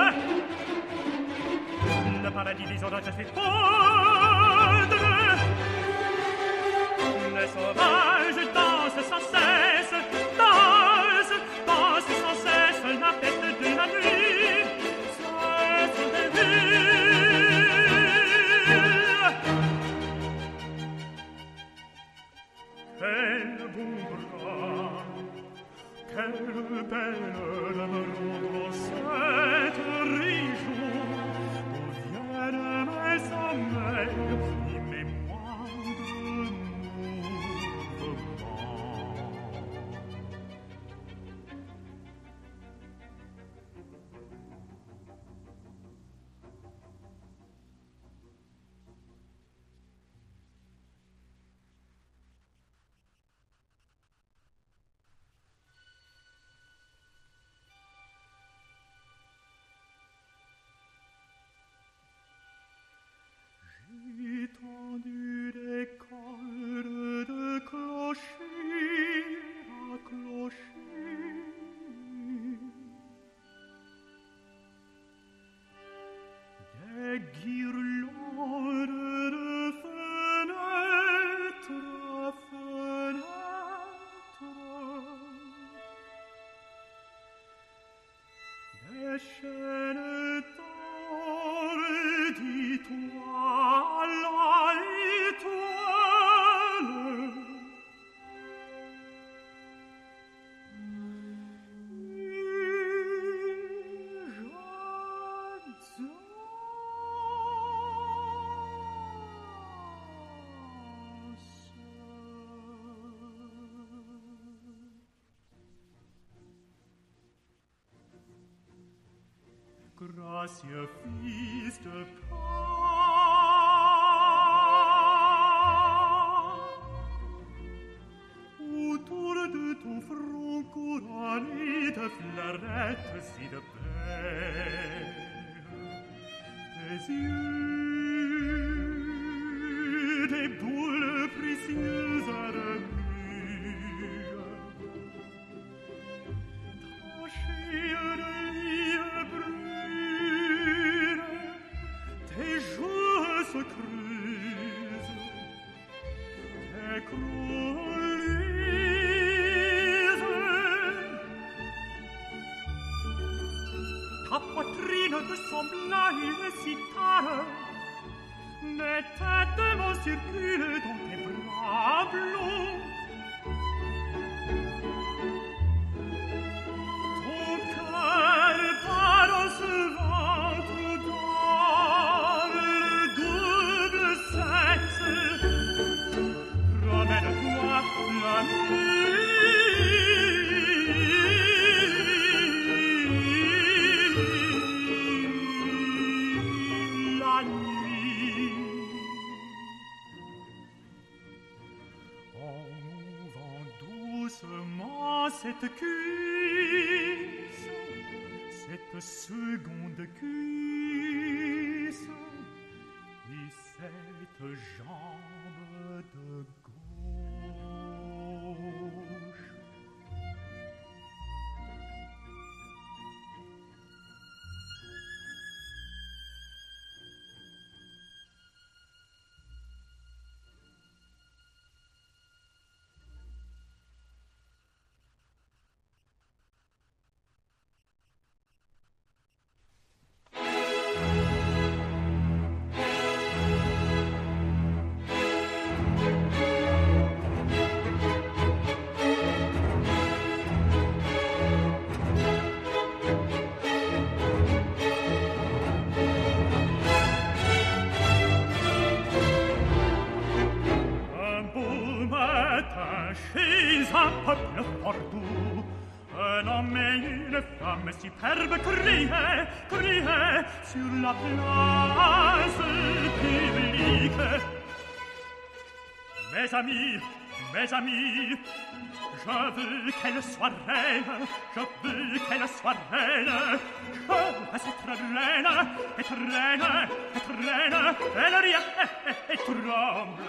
Speaker 4: paradis des orages fait fondre. Les sauvages dansent sans cesse, dansent, dansent sans cesse la fête de la nuit. Cesse de dire. Quel bon bras, quelle belle me rendra Gracieux fils de Pan, autour de ton front couronné de fleurettes si de perles, tes yeux, criaient, criaient sur la place publique. Mes amis, mes amis, je veux qu'elle soit reine, je veux qu'elle soit reine, que cette reine est reine, est reine, elle rit et tremble.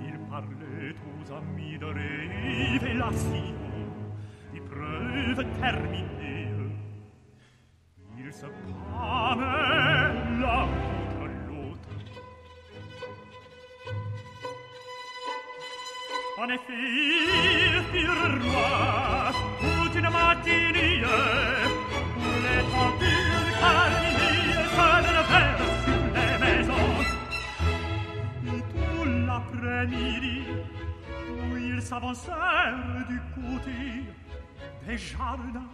Speaker 4: Ils parlaient aux amis de révélation, des preuves terminées. S'avancèrent du côté des jardins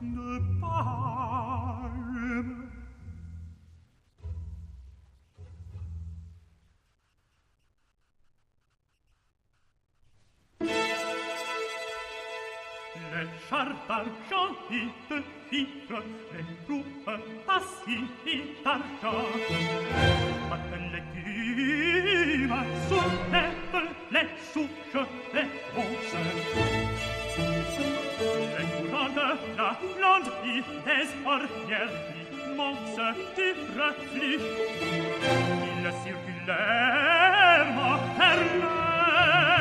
Speaker 4: de palme. Chardal, Jean-Hit, Titre, les troupes assis, Tarchan. Matin légumes, soulève les souches, les ronces. Les courants de la lande, les ornières, immense, tigre, flic. Ils circulèrent, herlèrent,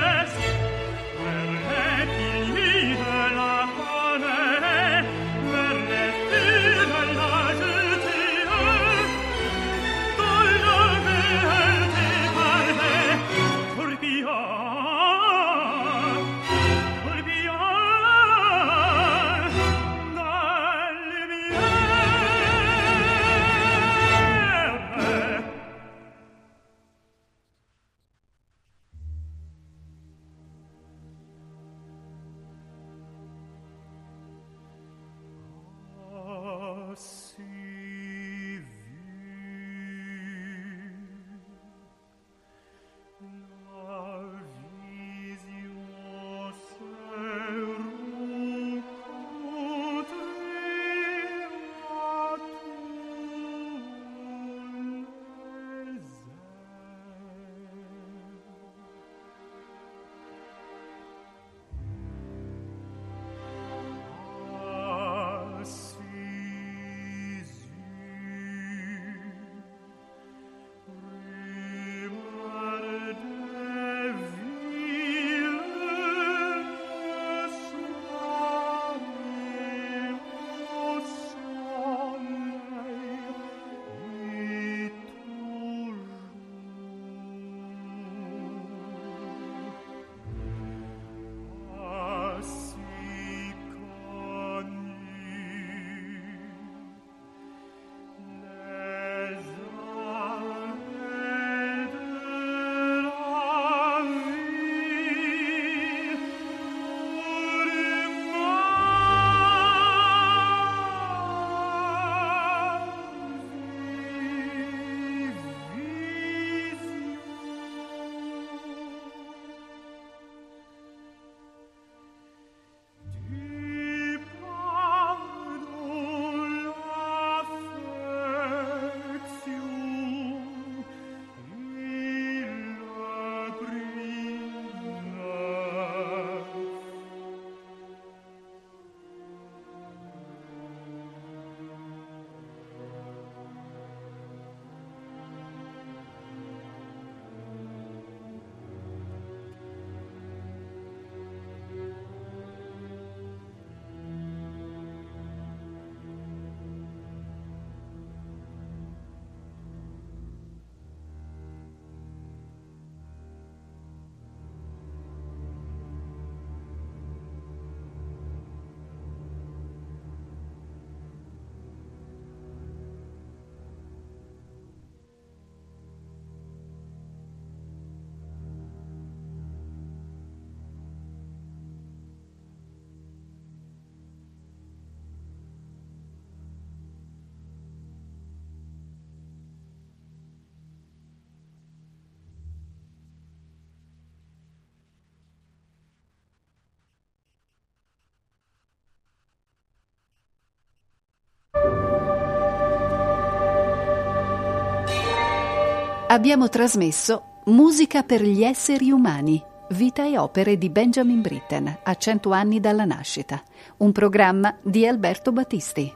Speaker 1: Abbiamo trasmesso Musica per gli esseri umani, vita e opere di Benjamin Britten a cento anni dalla nascita, un programma di Alberto Battisti.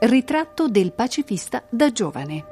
Speaker 1: Ritratto del pacifista da giovane.